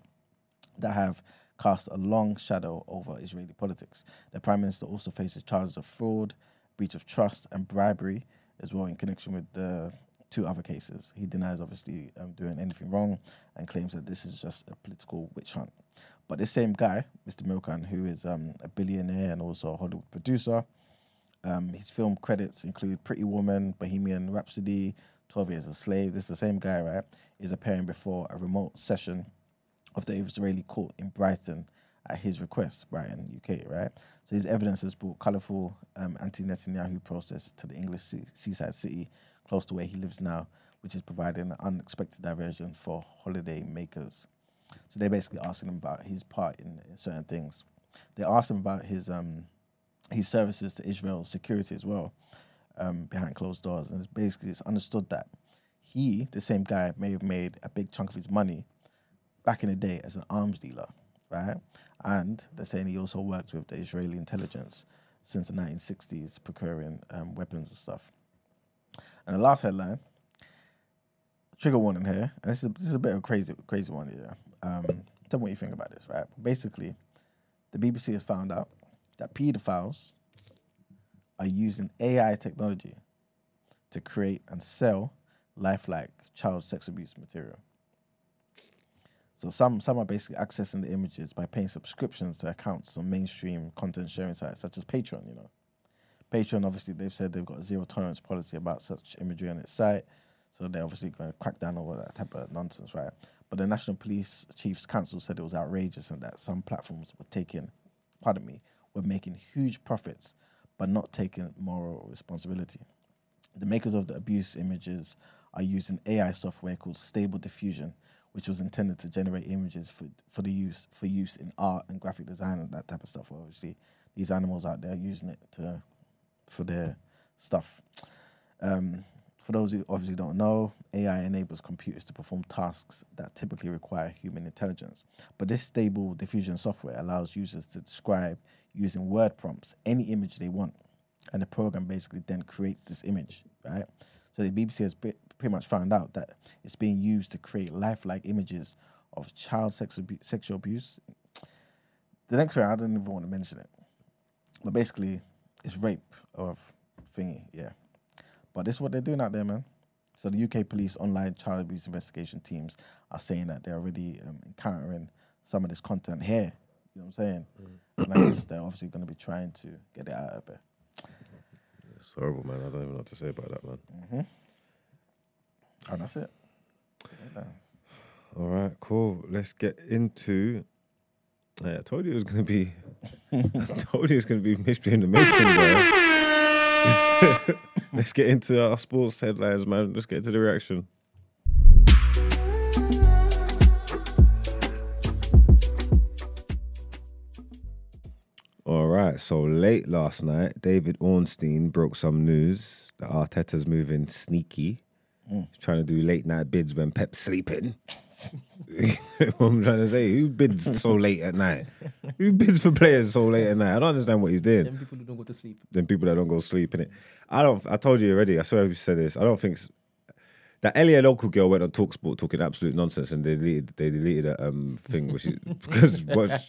Speaker 2: that have cast a long shadow over Israeli politics. The prime minister also faces charges of fraud, breach of trust, and bribery as well in connection with the two other cases. He denies obviously um, doing anything wrong and claims that this is just a political witch hunt. But this same guy, Mr. Milchan, who is um, a billionaire and also a Hollywood producer, um, his film credits include Pretty Woman, Bohemian Rhapsody, 12 Years a Slave. This is the same guy, right? Is appearing before a remote session of the Israeli court in Brighton at his request, Brighton, UK, right? So his evidence has brought colourful um, anti-Netanyahu process to the English sea- seaside city close to where he lives now, which is providing an unexpected diversion for holiday makers. So they're basically asking him about his part in, in certain things. They asked him about his um, his services to Israel's security as well, um, behind closed doors. And it's basically, it's understood that he, the same guy, may have made a big chunk of his money back in the day as an arms dealer, right? And they're saying he also worked with the Israeli intelligence since the 1960s, procuring um, weapons and stuff. And the last headline, trigger warning here, and this is, this is a bit of a crazy, crazy one here. Um, tell me what you think about this, right? Basically, the BBC has found out that pedophiles are using AI technology to create and sell lifelike child sex abuse material. So some some are basically accessing the images by paying subscriptions to accounts on mainstream content sharing sites such as Patreon. You know, Patreon obviously they've said they've got a zero tolerance policy about such imagery on its site, so they're obviously going to crack down on all that type of nonsense, right? But the National Police Chiefs Council said it was outrageous and that some platforms were taking, pardon me, were making huge profits, but not taking moral responsibility. The makers of the abuse images are using AI software called Stable Diffusion, which was intended to generate images for, for the use for use in art and graphic design and that type of stuff. Well, Obviously, these animals out there using it to for their stuff. Um, for those who obviously don't know, AI enables computers to perform tasks that typically require human intelligence. But this stable diffusion software allows users to describe using word prompts any image they want, and the program basically then creates this image, right? So the BBC has pretty much found out that it's being used to create lifelike images of child sex abu- sexual abuse. The next thing I don't even want to mention it, but basically it's rape of thingy, yeah. But this is what they're doing out there, man. So the UK police online child abuse investigation teams are saying that they're already um, encountering some of this content here. You know what I'm saying? And I guess they're obviously going to be trying to get it out of there.
Speaker 1: It's horrible, man. I don't even know what to say about that, man.
Speaker 2: And that's it. That's-
Speaker 1: All right, cool. Let's get into. I told you it was gonna be. I told you it was gonna be mystery in the making, bro. Let's get into our sports headlines, man. Let's get into the reaction. All right, so late last night, David Ornstein broke some news that Arteta's moving sneaky. Mm. He's trying to do late night bids when Pep's sleeping. what I'm trying to say, who bids so late at night? Who bids for players so late at night? I don't understand what he's doing.
Speaker 4: Them people who don't go to sleep.
Speaker 1: Then people that don't go to sleep in it. I don't. I told you already. I swear you said this. I don't think that Elia local girl went on Talksport talking absolute nonsense, and they deleted they deleted a um thing which she, because what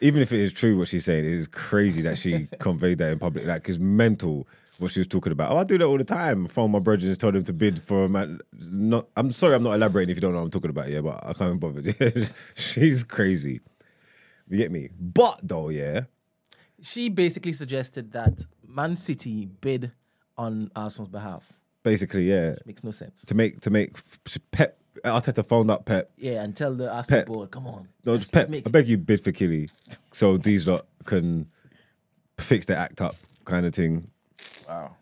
Speaker 1: even if it is true what she's saying, it is crazy that she conveyed that in public. Like, it's mental what she was talking about. Oh, I do that all the time. Phone my brothers and told them to bid for a man. Not. I'm sorry, I'm not elaborating if you don't know what I'm talking about. Yeah, but I can't be bothered. she's crazy. You get me? But though, yeah.
Speaker 4: She basically suggested that Man City bid on Arsenal's behalf.
Speaker 1: Basically, yeah.
Speaker 4: Makes no sense.
Speaker 1: To make to make Pep Arteta phone up Pep.
Speaker 4: Yeah, and tell the Arsenal
Speaker 1: Pep.
Speaker 4: board, come on.
Speaker 1: No, just Pep.
Speaker 4: make
Speaker 1: I beg you, bid for Killy, so these lot can fix their act up, kind of thing.
Speaker 2: Wow.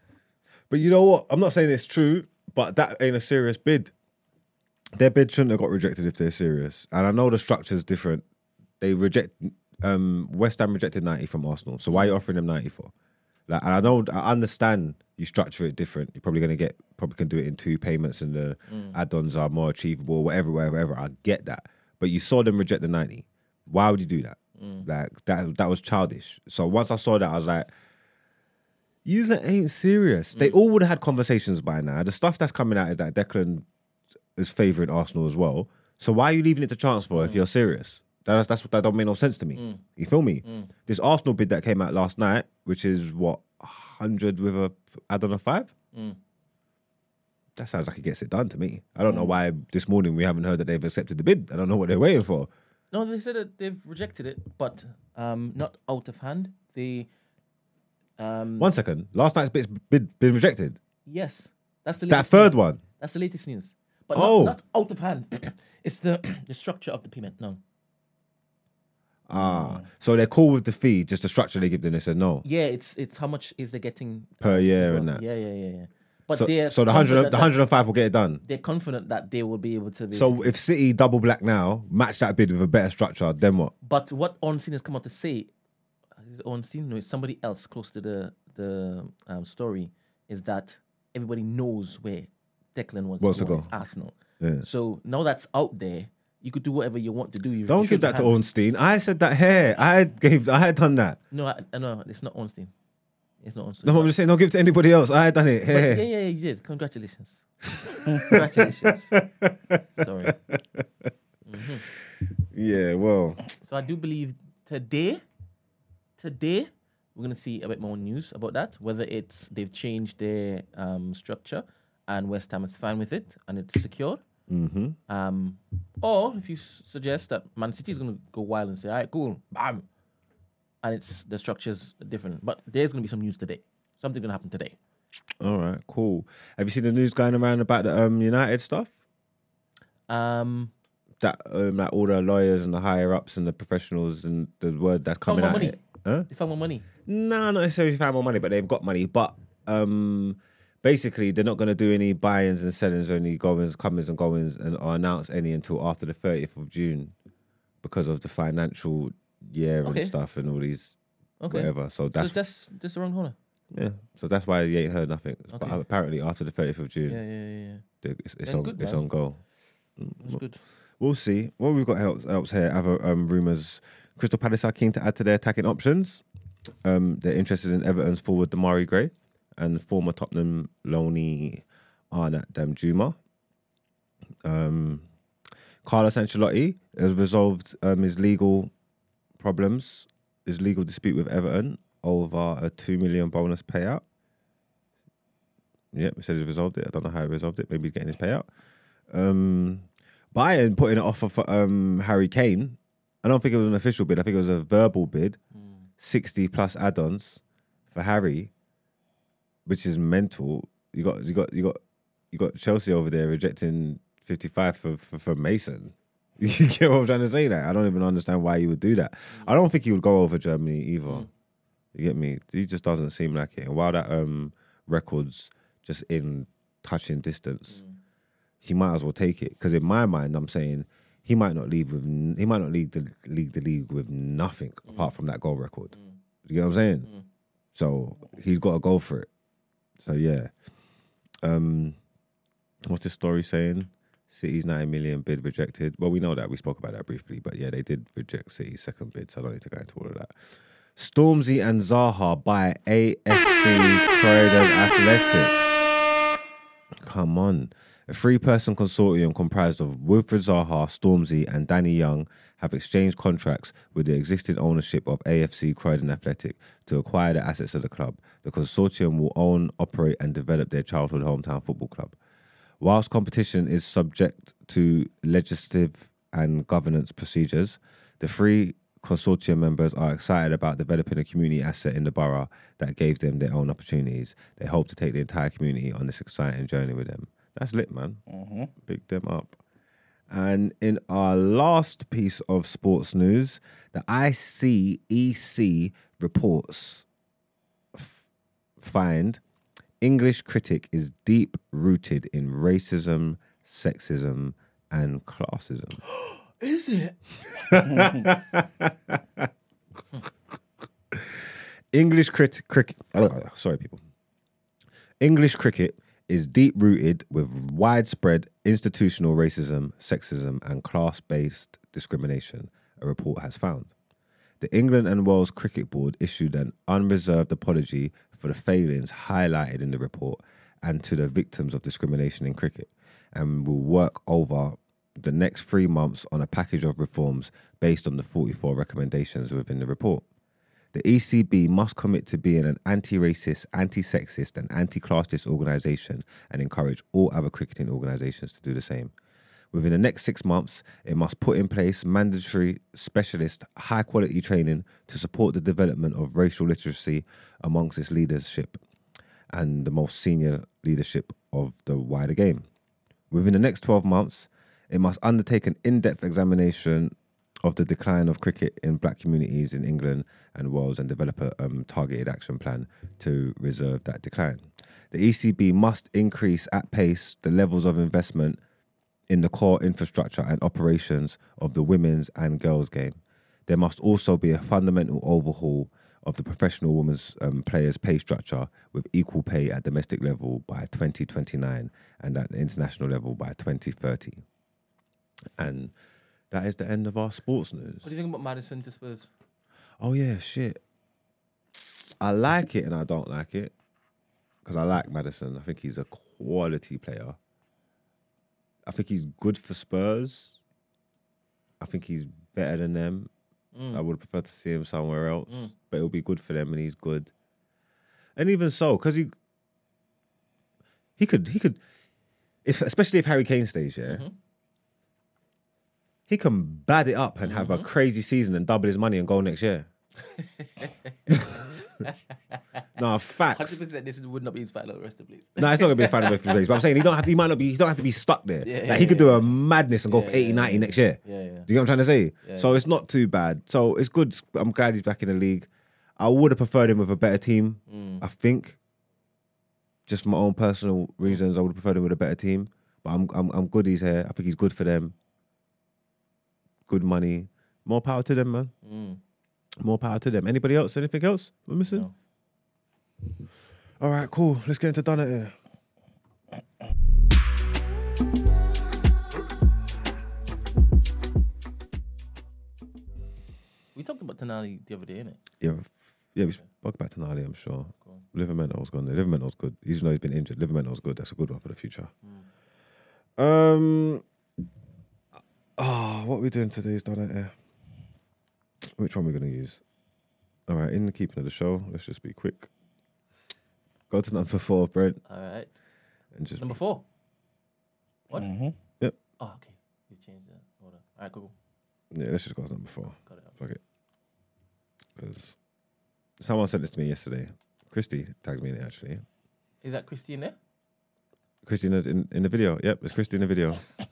Speaker 1: But you know what? I'm not saying it's true, but that ain't a serious bid. Their bid shouldn't have got rejected if they're serious. And I know the structure's different. They reject um West Ham rejected 90 from Arsenal. So why are you mm. offering them 90 for? Like and I know I understand you structure it different. You're probably gonna get probably can do it in two payments and the mm. add-ons are more achievable, whatever, whatever, whatever. I get that. But you saw them reject the 90. Why would you do that? Mm. Like that that was childish. So once I saw that, I was like, User ain't serious. They mm. all would have had conversations by now. The stuff that's coming out is that Declan is favouring Arsenal as well. So why are you leaving it to chance for if mm. you're serious? That's that's what that don't make no sense to me. Mm. You feel me? This Arsenal bid that came out last night, which is what hundred with a add on a five. That sounds like it gets it done to me. I don't know why this morning we haven't heard that they've accepted the bid. I don't know what they're waiting for.
Speaker 4: No, they said that they've rejected it, but um, not out of hand. They, um,
Speaker 1: One second, last night's bid's bid been rejected.
Speaker 4: yes, that's the
Speaker 1: That
Speaker 4: latest
Speaker 1: third
Speaker 4: news.
Speaker 1: one.
Speaker 4: That's the latest news, but
Speaker 1: Oh.
Speaker 4: not, not out of hand. it's the the structure of the payment. No,
Speaker 1: Ah, so they're cool with the fee, just the structure they give them. They said no
Speaker 4: yeah, it's it's how much is they getting
Speaker 1: per year and that.
Speaker 4: Yeah, yeah, yeah, yeah. But
Speaker 1: So,
Speaker 4: they're
Speaker 1: so the hundred,
Speaker 4: confident
Speaker 1: the
Speaker 4: that-
Speaker 1: hundred and five will get it done.
Speaker 4: They're confident that they will be able to.
Speaker 1: So if City double black now, match that bid with a better structure, then what?
Speaker 4: But what Ornstein has come out to say, is it Ornstein? No, it's somebody else close to the the um, story, is that everybody knows where Declan wants,
Speaker 1: Wants
Speaker 4: to go. It's Arsenal.
Speaker 1: Yeah.
Speaker 4: So now that's out there, you could do whatever you want to do. You
Speaker 1: Don't give that to Ornstein. I said that here. I gave. I had done that.
Speaker 4: No, I, no, it's not Ornstein. It's not Ornstein.
Speaker 1: No, I'm just saying. Don't give it to anybody else. I had done it
Speaker 4: But yeah, yeah, yeah, you did. Congratulations. Congratulations. Sorry.
Speaker 1: Yeah. Well.
Speaker 4: So I do believe today, today we're gonna see a bit more news about that. Whether it's they've changed their um, structure and West Ham is fine with it and it's secure,
Speaker 1: Mm-hmm.
Speaker 4: um, or if you s- suggest that Man City is gonna go wild and say, "All right, cool, bam," and it's the structure's different. But there's gonna be some news today. Something gonna happen today.
Speaker 1: All right. Cool. Have you seen the news going around about the um, United stuff?
Speaker 4: Um,
Speaker 1: That um, like all the lawyers and the higher ups and the professionals and the word that's coming out.
Speaker 4: money.
Speaker 1: Huh?
Speaker 4: they found more money.
Speaker 1: No, not necessarily found more money, but they've got money. But um, basically, they're not going to do any buy-ins and sellings, or any goings, comings and goings, and or announce any until after the thirtieth of June, because of the financial year
Speaker 4: Okay.
Speaker 1: and stuff and all these
Speaker 4: Okay,
Speaker 1: whatever. So that's
Speaker 4: that's just the corner.
Speaker 1: yeah. So that's why you ain't heard nothing. But
Speaker 4: Okay.
Speaker 1: apparently, after the thirtieth of June,
Speaker 4: Yeah, yeah, yeah. yeah.
Speaker 1: the- it's, it's
Speaker 4: Then
Speaker 1: on
Speaker 4: good,
Speaker 1: it's
Speaker 4: man.
Speaker 1: on go.
Speaker 4: That's good.
Speaker 1: We'll see. What we've got else, else here, other um, rumours. Crystal Palace are keen to add to their attacking options. Um, they're interested in Everton's forward Demarai Gray and former Tottenham loanee Arnaut Danjuma. Um, Carlos Ancelotti has resolved um, his legal problems, his legal dispute with Everton over a two million bonus payout. Yep, he said he's resolved it. I don't know how he resolved it. Maybe he's getting his payout. Um, Bayern putting an offer for um, Harry Kane. I don't think it was an official bid. I think it was a verbal bid. Hmm. Sixty plus add-ons for Harry, which is mental. You got you got you got you got Chelsea over there rejecting fifty-five for for, for Mason. You get what I'm trying to say? That I don't even understand why you would do that. Hmm. I don't think he would go over Germany either. Hmm. You get me? He just doesn't seem like it. And while that um record's just in touching distance, he might as well take it. Because in my mind, I'm saying he might not leave with he might not leave the league the league with nothing mm. apart from that goal record. Mm. You get what I'm saying? Mm. So he's got to go for it. So yeah. Um, what's this story saying? City's 90 million bid rejected. Well, we know that. We spoke about that briefly. But yeah, they did reject City's second bid. So I don't need to go into all of that. Stormzy and Zaha buy AFC Croydon Athletic. Come on. A three person consortium comprised of Wilfried Zaha, Stormzy, and Danny Young have exchanged contracts with the existing ownership of AFC Croydon Athletic to acquire the assets of the club. The consortium will own, operate, and develop their childhood hometown football club. Whilst competition is subject to legislative and governance procedures, the three consortium members are excited about developing a community asset in the borough that gave them their own opportunities. They hope to take the entire community on this exciting journey with them. That's lit, man. Mm-hmm. Big them up. And in our last piece of sports news, the ICEC reports f- find English critic is deep rooted in racism, sexism, and classism.
Speaker 2: Is it?
Speaker 1: English cricket, cricket. sorry, people. English cricket is deep rooted with widespread institutional racism, sexism, and class based discrimination, a report has found. The England and Wales Cricket Board issued an unreserved apology for the failings highlighted in the report and to the victims of discrimination in cricket, and will work over the next three months on a package of reforms based on the 44 recommendations within the report. The ECB must commit to being an anti racist, anti sexist, and anti classist organisation and encourage all other cricketing organisations to do the same. Within the next six months, it must put in place mandatory specialist, high quality training to support the development of racial literacy amongst its leadership and the most senior leadership of the wider game. Within the next 12 months, it must undertake an in depth examination of the decline of cricket in black communities in England and Wales and develop a um, targeted action plan to reserve that decline. The ECB must increase at pace the levels of investment in the core infrastructure and operations of the women's and girls' game. There must also be a fundamental overhaul of the professional women's um, players' pay structure with equal pay at domestic level by 2029 and at international level by 2030. And that is the end of our sports news.
Speaker 4: What do you think about Maddison to Spurs?
Speaker 1: Oh yeah, shit. I like it and I don't like it because I like Maddison. I think he's a quality player. I think he's good for Spurs. I think he's better than them. Mm. I would prefer to see him somewhere else, mm. but it'll be good for them, and he's good. And even so, because he he could he could if especially if Harry Kane stays, yeah, mm-hmm. He can bad it up and have a crazy season and double his money and go next year. no, facts.
Speaker 4: Hundred percent. This would not be his fight the rest of the place.
Speaker 1: No, it's not gonna be as bad as place. But I'm saying he don't have to, he might not be he don't have to be stuck there.
Speaker 4: Yeah,
Speaker 1: like
Speaker 4: yeah,
Speaker 1: he could
Speaker 4: yeah.
Speaker 1: do a madness and go for
Speaker 4: Yeah,
Speaker 1: 80,
Speaker 4: yeah,
Speaker 1: 90
Speaker 4: yeah.
Speaker 1: next year.
Speaker 4: Yeah, yeah.
Speaker 1: Do you get what I'm trying to say? So it's not too bad. So it's good. I'm glad he's back in the league. I would have preferred him with a better team.
Speaker 4: Mm.
Speaker 1: I think. Just for my own personal reasons, I would have preferred him with a better team. But I'm I'm I'm good he's here. I think he's good for them. Good money. More power to them, man.
Speaker 4: Mm.
Speaker 1: More power to them. Anybody else? Anything else we're missing?
Speaker 4: No.
Speaker 1: All right, cool. Let's get into done it here.
Speaker 4: We talked about Tonali the other day, innit?
Speaker 1: Yeah, yeah, we spoke about Tonali, I'm sure. Livramento's gone there. Livramento's good. Even though he's been injured, Livramento's good. That's a good one for the future. Um, oh, what are we doing today's done it here? Which one are we going to use? All right, in the keeping of the show, let's just be quick. Go to number four, Brent,
Speaker 4: All right.
Speaker 1: and just
Speaker 4: Number four. What?
Speaker 2: Mhm.
Speaker 1: Yep.
Speaker 4: Oh, okay. You changed that. order. All right, cool.
Speaker 1: yeah, let's just go to number four.
Speaker 4: Got it.
Speaker 1: Fuck it. Because someone sent this to me yesterday. Christy tagged me in it actually.
Speaker 4: Is that Christy in there?
Speaker 1: Christy in the, in, in the video. Yep, it's Christy in the video.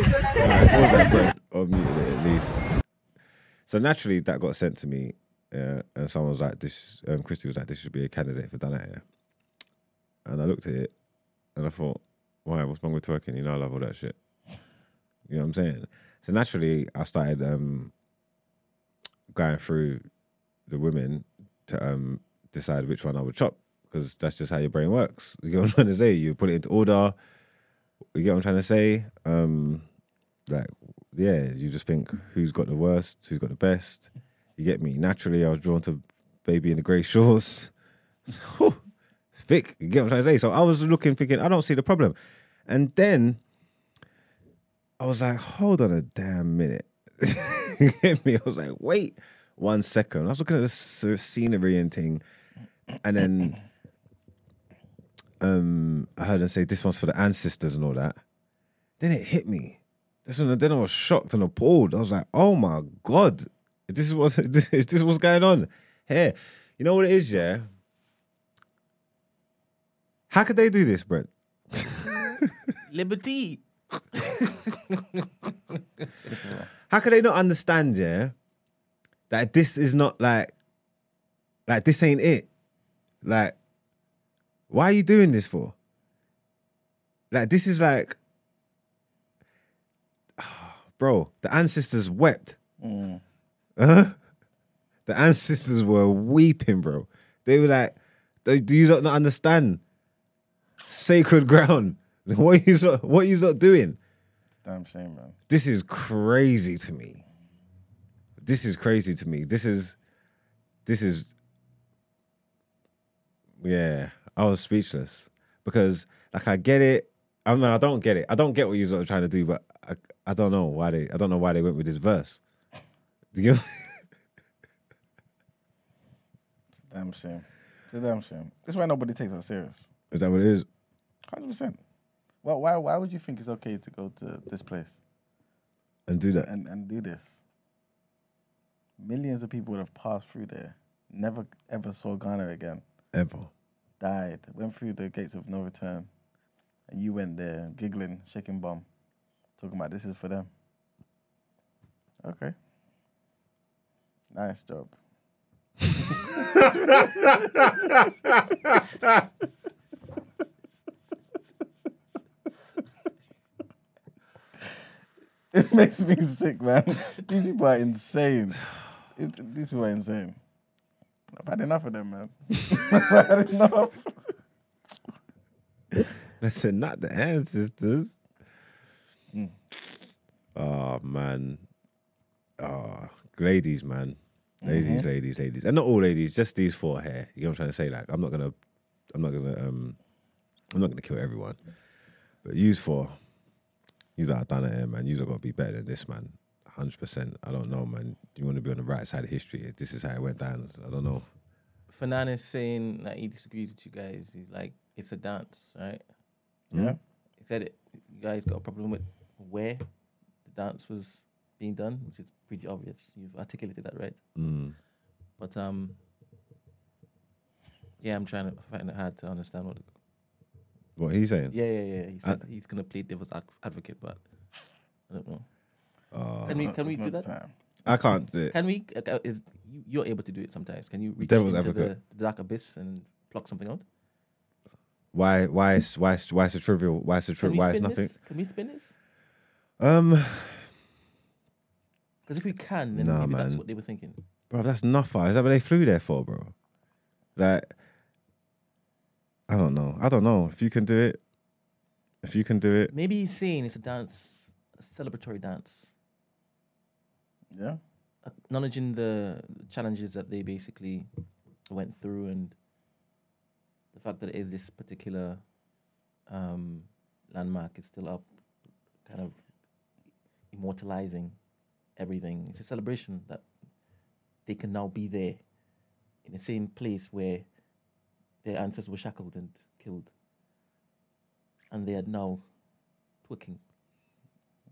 Speaker 1: Alright, pause that, it at least. So naturally, that got sent to me, uh, and someone was like, "This." Um, Christy was like, "This should be a candidate for Dana here." And I looked at it, and I thought, "Why? What's wrong with twerking? You know, I love all that shit." You know what I'm saying? So naturally, I started um, going through the women to um, decide which one I would chop because that's just how your brain works. You get what I'm trying to say? You put it into order. You get what I'm trying to say? Um, like, yeah, you just think who's got the worst, who's got the best. You get me? Naturally, I was drawn to baby in the grey shorts. So, thick. You get what to say? So I was looking, thinking, I don't see the problem. And then I was like, hold on a damn minute. you get me? I was like, wait one second. I was looking at the sort of scenery and thing, and then um, I heard them say this one's for the ancestors and all that. Then it hit me. This one, then I was shocked and appalled. I was like, oh my god, this is what this is this what's going on here. You know what it is, yeah. How could they do this, Brent?
Speaker 4: Liberty.
Speaker 1: How could they not understand, yeah, that this is not like, like this ain't it. Like, why are you doing this for? Like, this is like, bro, the ancestors wept. Huh? The ancestors were weeping, bro. They were like, "Do you not understand? Sacred ground. What are you not, what you not doing?
Speaker 2: Damn shame, man.
Speaker 1: this is crazy to me. This is crazy to me. This is, this is, yeah. I was speechless because, like, I get it. I mean, I don't get it. I don't get what you're trying to do, but I, I don't know why they. I don't know why they went with this verse. You know?
Speaker 2: Damn shame. It's a damn shame. That's why nobody takes us serious.
Speaker 1: Is that what it is?
Speaker 2: Hundred percent. Well, why why would you think it's okay to go to this place
Speaker 1: And do that.
Speaker 2: and, and do this? Millions of people would have passed through there, never ever saw Ghana again,
Speaker 1: Ever.
Speaker 2: died, went through the gates of no return, and you went there giggling, shaking bum, talking about this is for them. Okay. Nice job. It makes me sick, man. These people are insane. It, these people are insane. I've had enough of them, man. I've had enough.
Speaker 1: Listen, not the ancestors. Oh man. Oh, ladies, man. Ladies, mm-hmm. ladies, ladies. And not all ladies, just these four here. You know what I'm trying to say? Like, I'm not gonna I'm not gonna um I'm not gonna kill everyone. But use four. Use that done it here, man. You've got to be better than this, man. Hundred percent. I don't know, man. You want to be on the right side of history. This is how it went down. I don't know.
Speaker 4: Fernand is saying that he disagrees with you guys. He's like, it's a dance, right?
Speaker 2: Yeah.
Speaker 4: He said it. You guys got a problem with where the dance was being done, which is pretty obvious. You've articulated that right.
Speaker 1: Mm.
Speaker 4: But um, yeah, I'm trying to find it hard to understand what.
Speaker 1: What he's saying?
Speaker 4: Yeah, yeah, yeah. He
Speaker 1: Uh,
Speaker 4: said he's gonna play devil's advocate, but I don't know.
Speaker 1: Oh,
Speaker 4: can we
Speaker 2: Not-
Speaker 4: can we do that?
Speaker 2: time.
Speaker 1: I can't do it.
Speaker 4: Can we? Uh, uh, is you, you're able to do it sometimes? Can you reach
Speaker 1: Devil's
Speaker 4: into
Speaker 1: advocate.
Speaker 4: the, the dark abyss and pluck something out?
Speaker 1: Why? Why? Is, why? Is, why is it trivial? Why is it trivial? Why is nothing?
Speaker 4: this? Can we spin this?
Speaker 1: Um,
Speaker 4: Because if we can, then
Speaker 1: Nah,
Speaker 4: maybe that's what they were thinking.
Speaker 1: bro, that's nothing. Is that what they flew there for, bro? Like, I don't know. I don't know if you can do it. If you can do it,
Speaker 4: Maybe he's saying it's a dance, a celebratory dance,
Speaker 2: Yeah.
Speaker 4: acknowledging the challenges that they basically went through and the fact that it is this particular um, landmark is still up, kind of immortalizing everything. It's a celebration that they can now be there in the same place where their ancestors were shackled and killed. And they are now twerking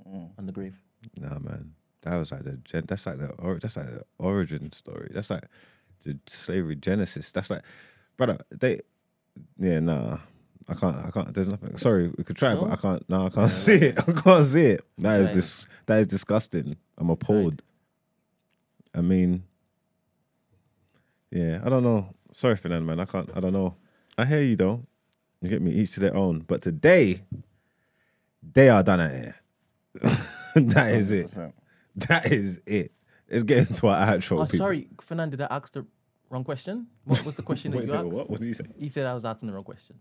Speaker 4: mm. on the grave.
Speaker 1: nah, man. That was like the gen- that's like the or, that's like the origin story. That's like the slavery genesis. That's like, brother. They, yeah, nah, I can't. I can't. There's nothing. Sorry, we could try, but I can't. No, I can't see it. I can't see it. That is
Speaker 4: Right.
Speaker 1: dis- That is disgusting. I'm appalled. I mean, yeah. I don't know. Sorry, Fernand, man. I can't. I don't know. I hear you though. You get me. Each to their own. But today, they are done at here. that is it. That is it. Let's get into our actual.
Speaker 4: Oh,
Speaker 1: people.
Speaker 4: sorry, Fernand, did I ask the wrong question? What was the question that
Speaker 1: Wait,
Speaker 4: you asked?
Speaker 1: what? What did you say?
Speaker 4: He said I was asking the wrong question.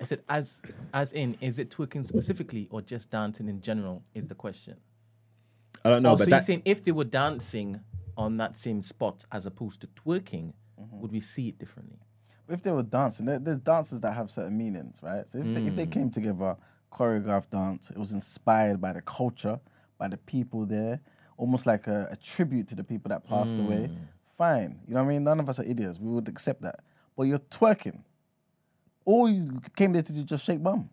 Speaker 4: I said, as as in, is it twerking specifically or just dancing in general? Is the question.
Speaker 1: I don't know,
Speaker 4: oh,
Speaker 1: but
Speaker 4: so
Speaker 1: that,
Speaker 4: you're saying if they were dancing on that same spot as opposed to twerking,
Speaker 1: Mm-hmm.
Speaker 4: would we see it differently?
Speaker 2: if they were dancing, there, there's dances that have certain meanings, right? So if, they, if they came together, choreographed dance, it was inspired by the culture, by the people there, almost like a, a tribute to the people that passed away. Fine, you know what I mean? None of us are idiots. We would accept that. But you're twerking. All you came there to do just shake bum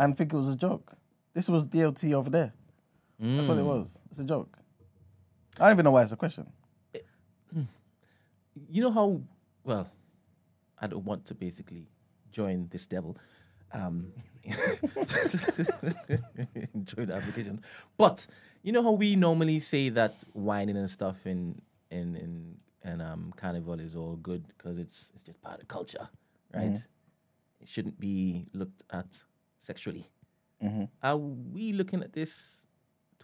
Speaker 2: and think it was a joke. This was DLT over there. That's what it was. It's a joke. I don't even know why it's a question.
Speaker 4: You know how well I don't want to basically join this devil. Um, enjoy the application, but you know how we normally say that whining and stuff in in in and um carnival is all good because it's it's just part of culture, right? Mm-hmm. It shouldn't be looked at sexually. Mm-hmm. Are we looking at this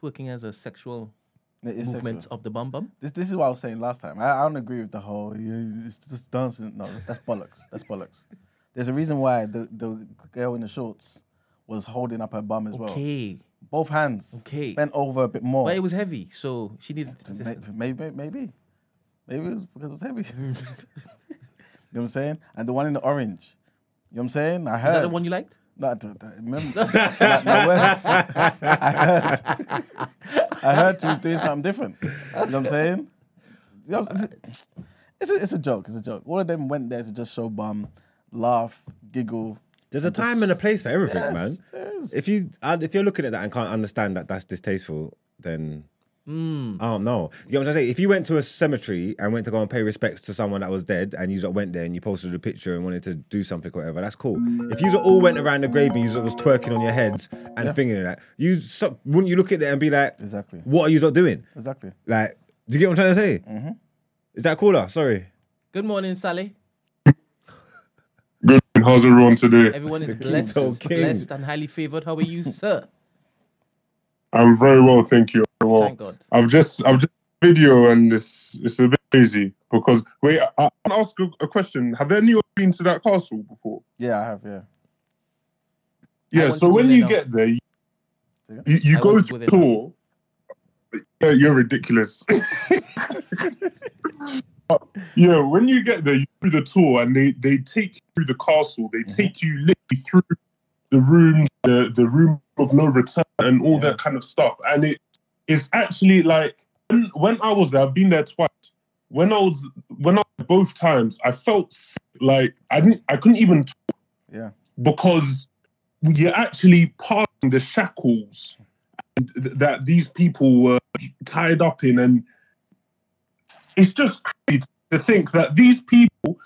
Speaker 4: twerking as a sexual movement
Speaker 2: sexual.
Speaker 4: of the bum bum?
Speaker 2: This this is what I was saying last time. I, I don't agree with the whole "Yeah, it's just dancing. No, that's bollocks. That's bollocks. There's a reason why the, the girl in the shorts was holding up her bum as well.
Speaker 4: Okay,
Speaker 2: Both hands.
Speaker 4: Okay.
Speaker 2: Bent over a bit more.
Speaker 4: but it was heavy, so she needs
Speaker 2: May- Maybe, maybe, maybe it was because it was heavy. you know what I'm saying? And the one in the orange. You know what I'm saying? I heard.
Speaker 4: Is that the one you liked?
Speaker 2: No, I don't- I remember. my, my words. I heard. I heard she was doing something different. You know what I'm saying? You know, It's a, it's a joke. It's a joke. All of them went there to just show bum, laugh, giggle.
Speaker 1: There's a time and a place for everything,
Speaker 2: Yes,
Speaker 1: man. If you uh, if you're looking at that and can't understand that that's distasteful, then
Speaker 4: Hmm.
Speaker 1: I don't know. You know what I'm saying? If you went to a cemetery and went to go and pay respects to someone that was dead, and you just went there and you posted a picture and wanted to do something or whatever, that's cool. If you all went around the grave and you was twerking on your heads and thinking that, you so, wouldn't you look at it and be like,
Speaker 2: Exactly.
Speaker 1: "What are you not doing?"
Speaker 2: Exactly.
Speaker 1: Like, do you get what I'm trying to say?
Speaker 2: Mm-hmm.
Speaker 1: Is that cooler? Sorry.
Speaker 4: Good morning, Sally.
Speaker 7: Good. How's everyone today?
Speaker 4: Everyone is blessed, blessed and highly favored. How are you, sir?
Speaker 7: I'm very well, thank you. Very.
Speaker 4: Thank God.
Speaker 7: I've just I've just video and it's it's a bit crazy because wait, I, I want to ask a, a question. Have anyone been to that castle before?
Speaker 2: Yeah, I have. Yeah.
Speaker 7: Yeah. So when you
Speaker 4: now.
Speaker 7: get there, you, you, you go
Speaker 4: to
Speaker 7: through the
Speaker 4: there
Speaker 7: tour. Yeah, you're ridiculous. yeah, when you get there, you do the tour and they they take you through the castle. They
Speaker 2: Mm-hmm.
Speaker 7: take you literally through the room, the the room of no return, and all that kind of stuff. And it it's actually like when, when I was there, I've been there twice. When I was when I was both times, I felt sick, like I didn't I couldn't even talk
Speaker 2: Yeah.
Speaker 7: because you're actually passing the shackles th- that these people were tied up in, and it's just crazy to think that these people,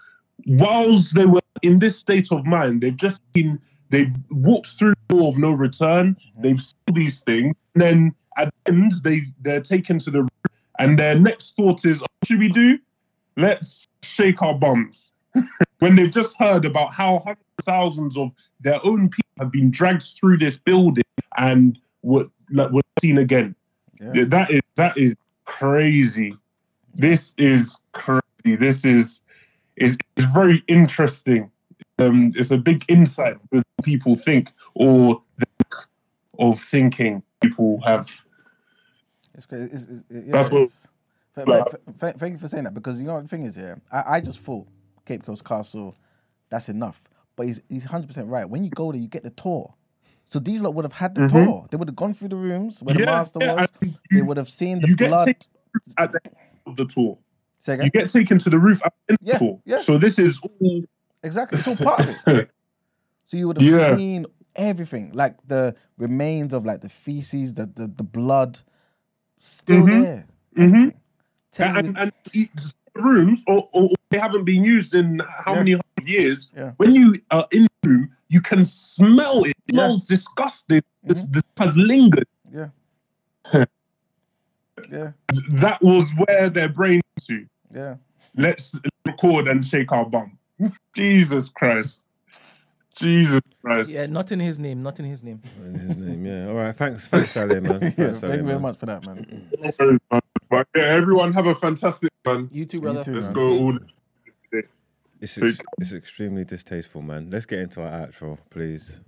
Speaker 7: whilst they were in this state of mind, they've just been they've walked through the door of no return. Mm-hmm. They've seen these things, and then at the end they they're taken to the room, and their next thought is, "What should we do? Let's shake our bums." when they've just heard about how hundreds of thousands of their own people have been dragged through this building and were like were seen again.
Speaker 2: Yeah.
Speaker 7: That is that is crazy. This is crazy. This is is is very interesting. Um, it's a big insight that people think or the of thinking people have.
Speaker 2: It's great. It's, it's, it- yeah, it's, thank you for saying that because you know what the thing is here. I, I just thought Cape Coast Castle, that's enough. But he's he's hundred percent right. When you go there, you get the tour. So these lot would have had the tour. They would have gone through the rooms where the
Speaker 7: Mm-hmm.
Speaker 2: Master
Speaker 7: yeah,
Speaker 2: was.
Speaker 7: and
Speaker 2: they would have seen the
Speaker 7: you
Speaker 2: blood.
Speaker 7: at the end of the tour. You get taken to the roof at the end
Speaker 2: Yeah,
Speaker 7: of the tour.
Speaker 2: yeah.
Speaker 7: So this is all
Speaker 2: Exactly. It's all part of it. So you would have
Speaker 7: Yeah.
Speaker 2: seen everything, like the remains of like the feces, the the, the blood, still
Speaker 7: Mhm.
Speaker 2: there. You-
Speaker 7: and, and rooms or, or they haven't been used in how
Speaker 2: Yeah.
Speaker 7: many hundred years.
Speaker 2: Yeah.
Speaker 7: When you are in the room, you can smell it. It
Speaker 2: Yeah.
Speaker 7: smells disgusting. This,
Speaker 2: Mhm.
Speaker 7: this has lingered.
Speaker 2: Yeah. yeah.
Speaker 7: That was where their brain to.
Speaker 2: Yeah.
Speaker 7: Let's record and shake our bum. Jesus Christ. Jesus Christ.
Speaker 4: Yeah, not in his name. Not in his name.
Speaker 1: In his name, yeah. All right, thanks, thanks, Sally, man.
Speaker 2: yeah.
Speaker 1: Thanks,
Speaker 2: Thank you very
Speaker 1: man.
Speaker 2: much for that, man.
Speaker 7: But yeah, everyone have a fantastic one.
Speaker 4: You too, brother.
Speaker 2: too.
Speaker 7: Let's
Speaker 2: man.
Speaker 7: go all.
Speaker 1: It's, ex- it's extremely distasteful, man. Let's get into our outro, please.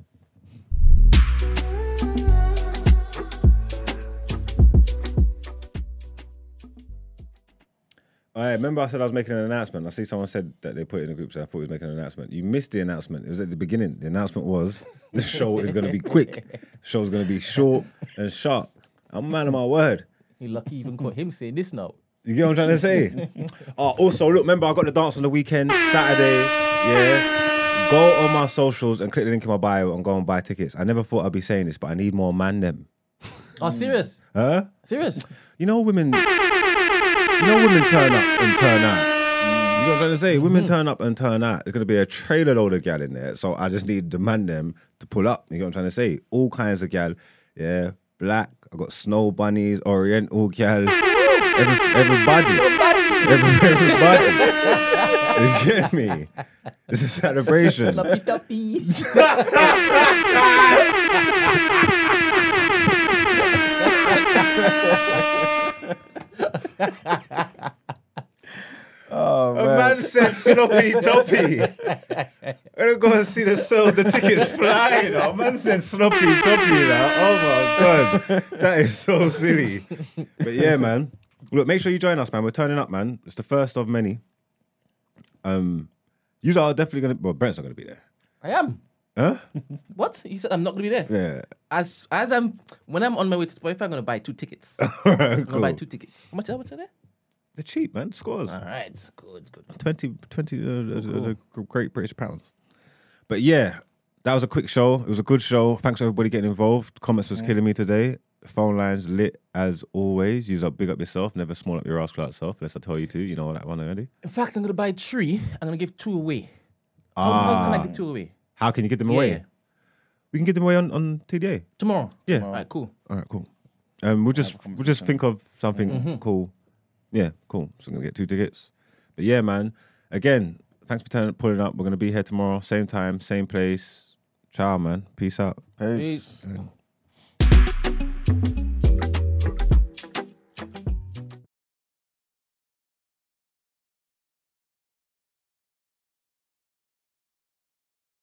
Speaker 1: Right, remember I said I was making an announcement. I see someone said that they put it in the group, so I thought he was making an announcement. You missed the announcement. It was at the beginning. The announcement was the show is going to be quick. The show's going to be short and sharp. I'm a man of my word.
Speaker 4: You lucky even caught him saying this now.
Speaker 1: You get what I'm trying to say? oh, also, look, remember, I got the dance on the weekend, Saturday. Yeah. Go on my socials and click the link in my bio and go and buy tickets. I never thought I'd be saying this, but I need more man them.
Speaker 4: Oh, serious?
Speaker 1: Huh?
Speaker 4: Serious?
Speaker 1: You know, women. You know, women turn up and turn out. You know what I'm trying to say? Women mm-hmm. turn up and turn out. There's gonna be a trailer load of gal in there, so I just need the man them to pull up. You know what I'm trying to say? All kinds of gal. Yeah, black. I got snow bunnies, Oriental gal. Every, everybody. Every, everybody. you get me? It's a celebration.
Speaker 4: Sloppy toppy.
Speaker 2: Oh
Speaker 1: A
Speaker 2: man.
Speaker 1: man said sloppy toppy. We're gonna go and see the sales, the tickets fly. You know, man said sloppy toppy. You know? Oh my god, that is so silly. But yeah, man. Look, make sure you join us, man. We're turning up, man. It's the first of many. Um, you are definitely gonna. Well, Brent's not gonna be there.
Speaker 4: I am.
Speaker 1: Huh?
Speaker 4: What? You said I'm not gonna be there.
Speaker 1: Yeah.
Speaker 4: As as I'm when I'm on my way to Spotify, I'm gonna buy two tickets. I'm gonna buy two tickets. How much? How much are they?
Speaker 1: They're cheap, man. Scores.
Speaker 4: All right, good, good.
Speaker 1: 20, 20 uh, uh, uh, great British pounds. But yeah, that was a quick show. It was a good show. Thanks for everybody getting involved. Comments was killing me today. Phone lines lit as always. Use up, big up yourself. Never small up your ass out self. Unless I tell you to. You know that one already.
Speaker 4: In fact, I'm gonna buy three. I'm gonna give two away. How, how can I give two away?
Speaker 1: How can you get them
Speaker 4: Yeah,
Speaker 1: away?
Speaker 4: yeah.
Speaker 1: We can get them away on, on TDA.
Speaker 4: Tomorrow.
Speaker 1: Yeah.
Speaker 4: All right, cool.
Speaker 1: All right, cool. Um, we'll just we'll just think of something
Speaker 4: Mm-hmm.
Speaker 1: cool. Yeah, cool. So I'm gonna get two tickets. But yeah, man. Again, thanks for turning, pulling up. We're gonna be here tomorrow, same time, same place. Ciao, man. Peace out.
Speaker 2: Peace.
Speaker 4: Peace.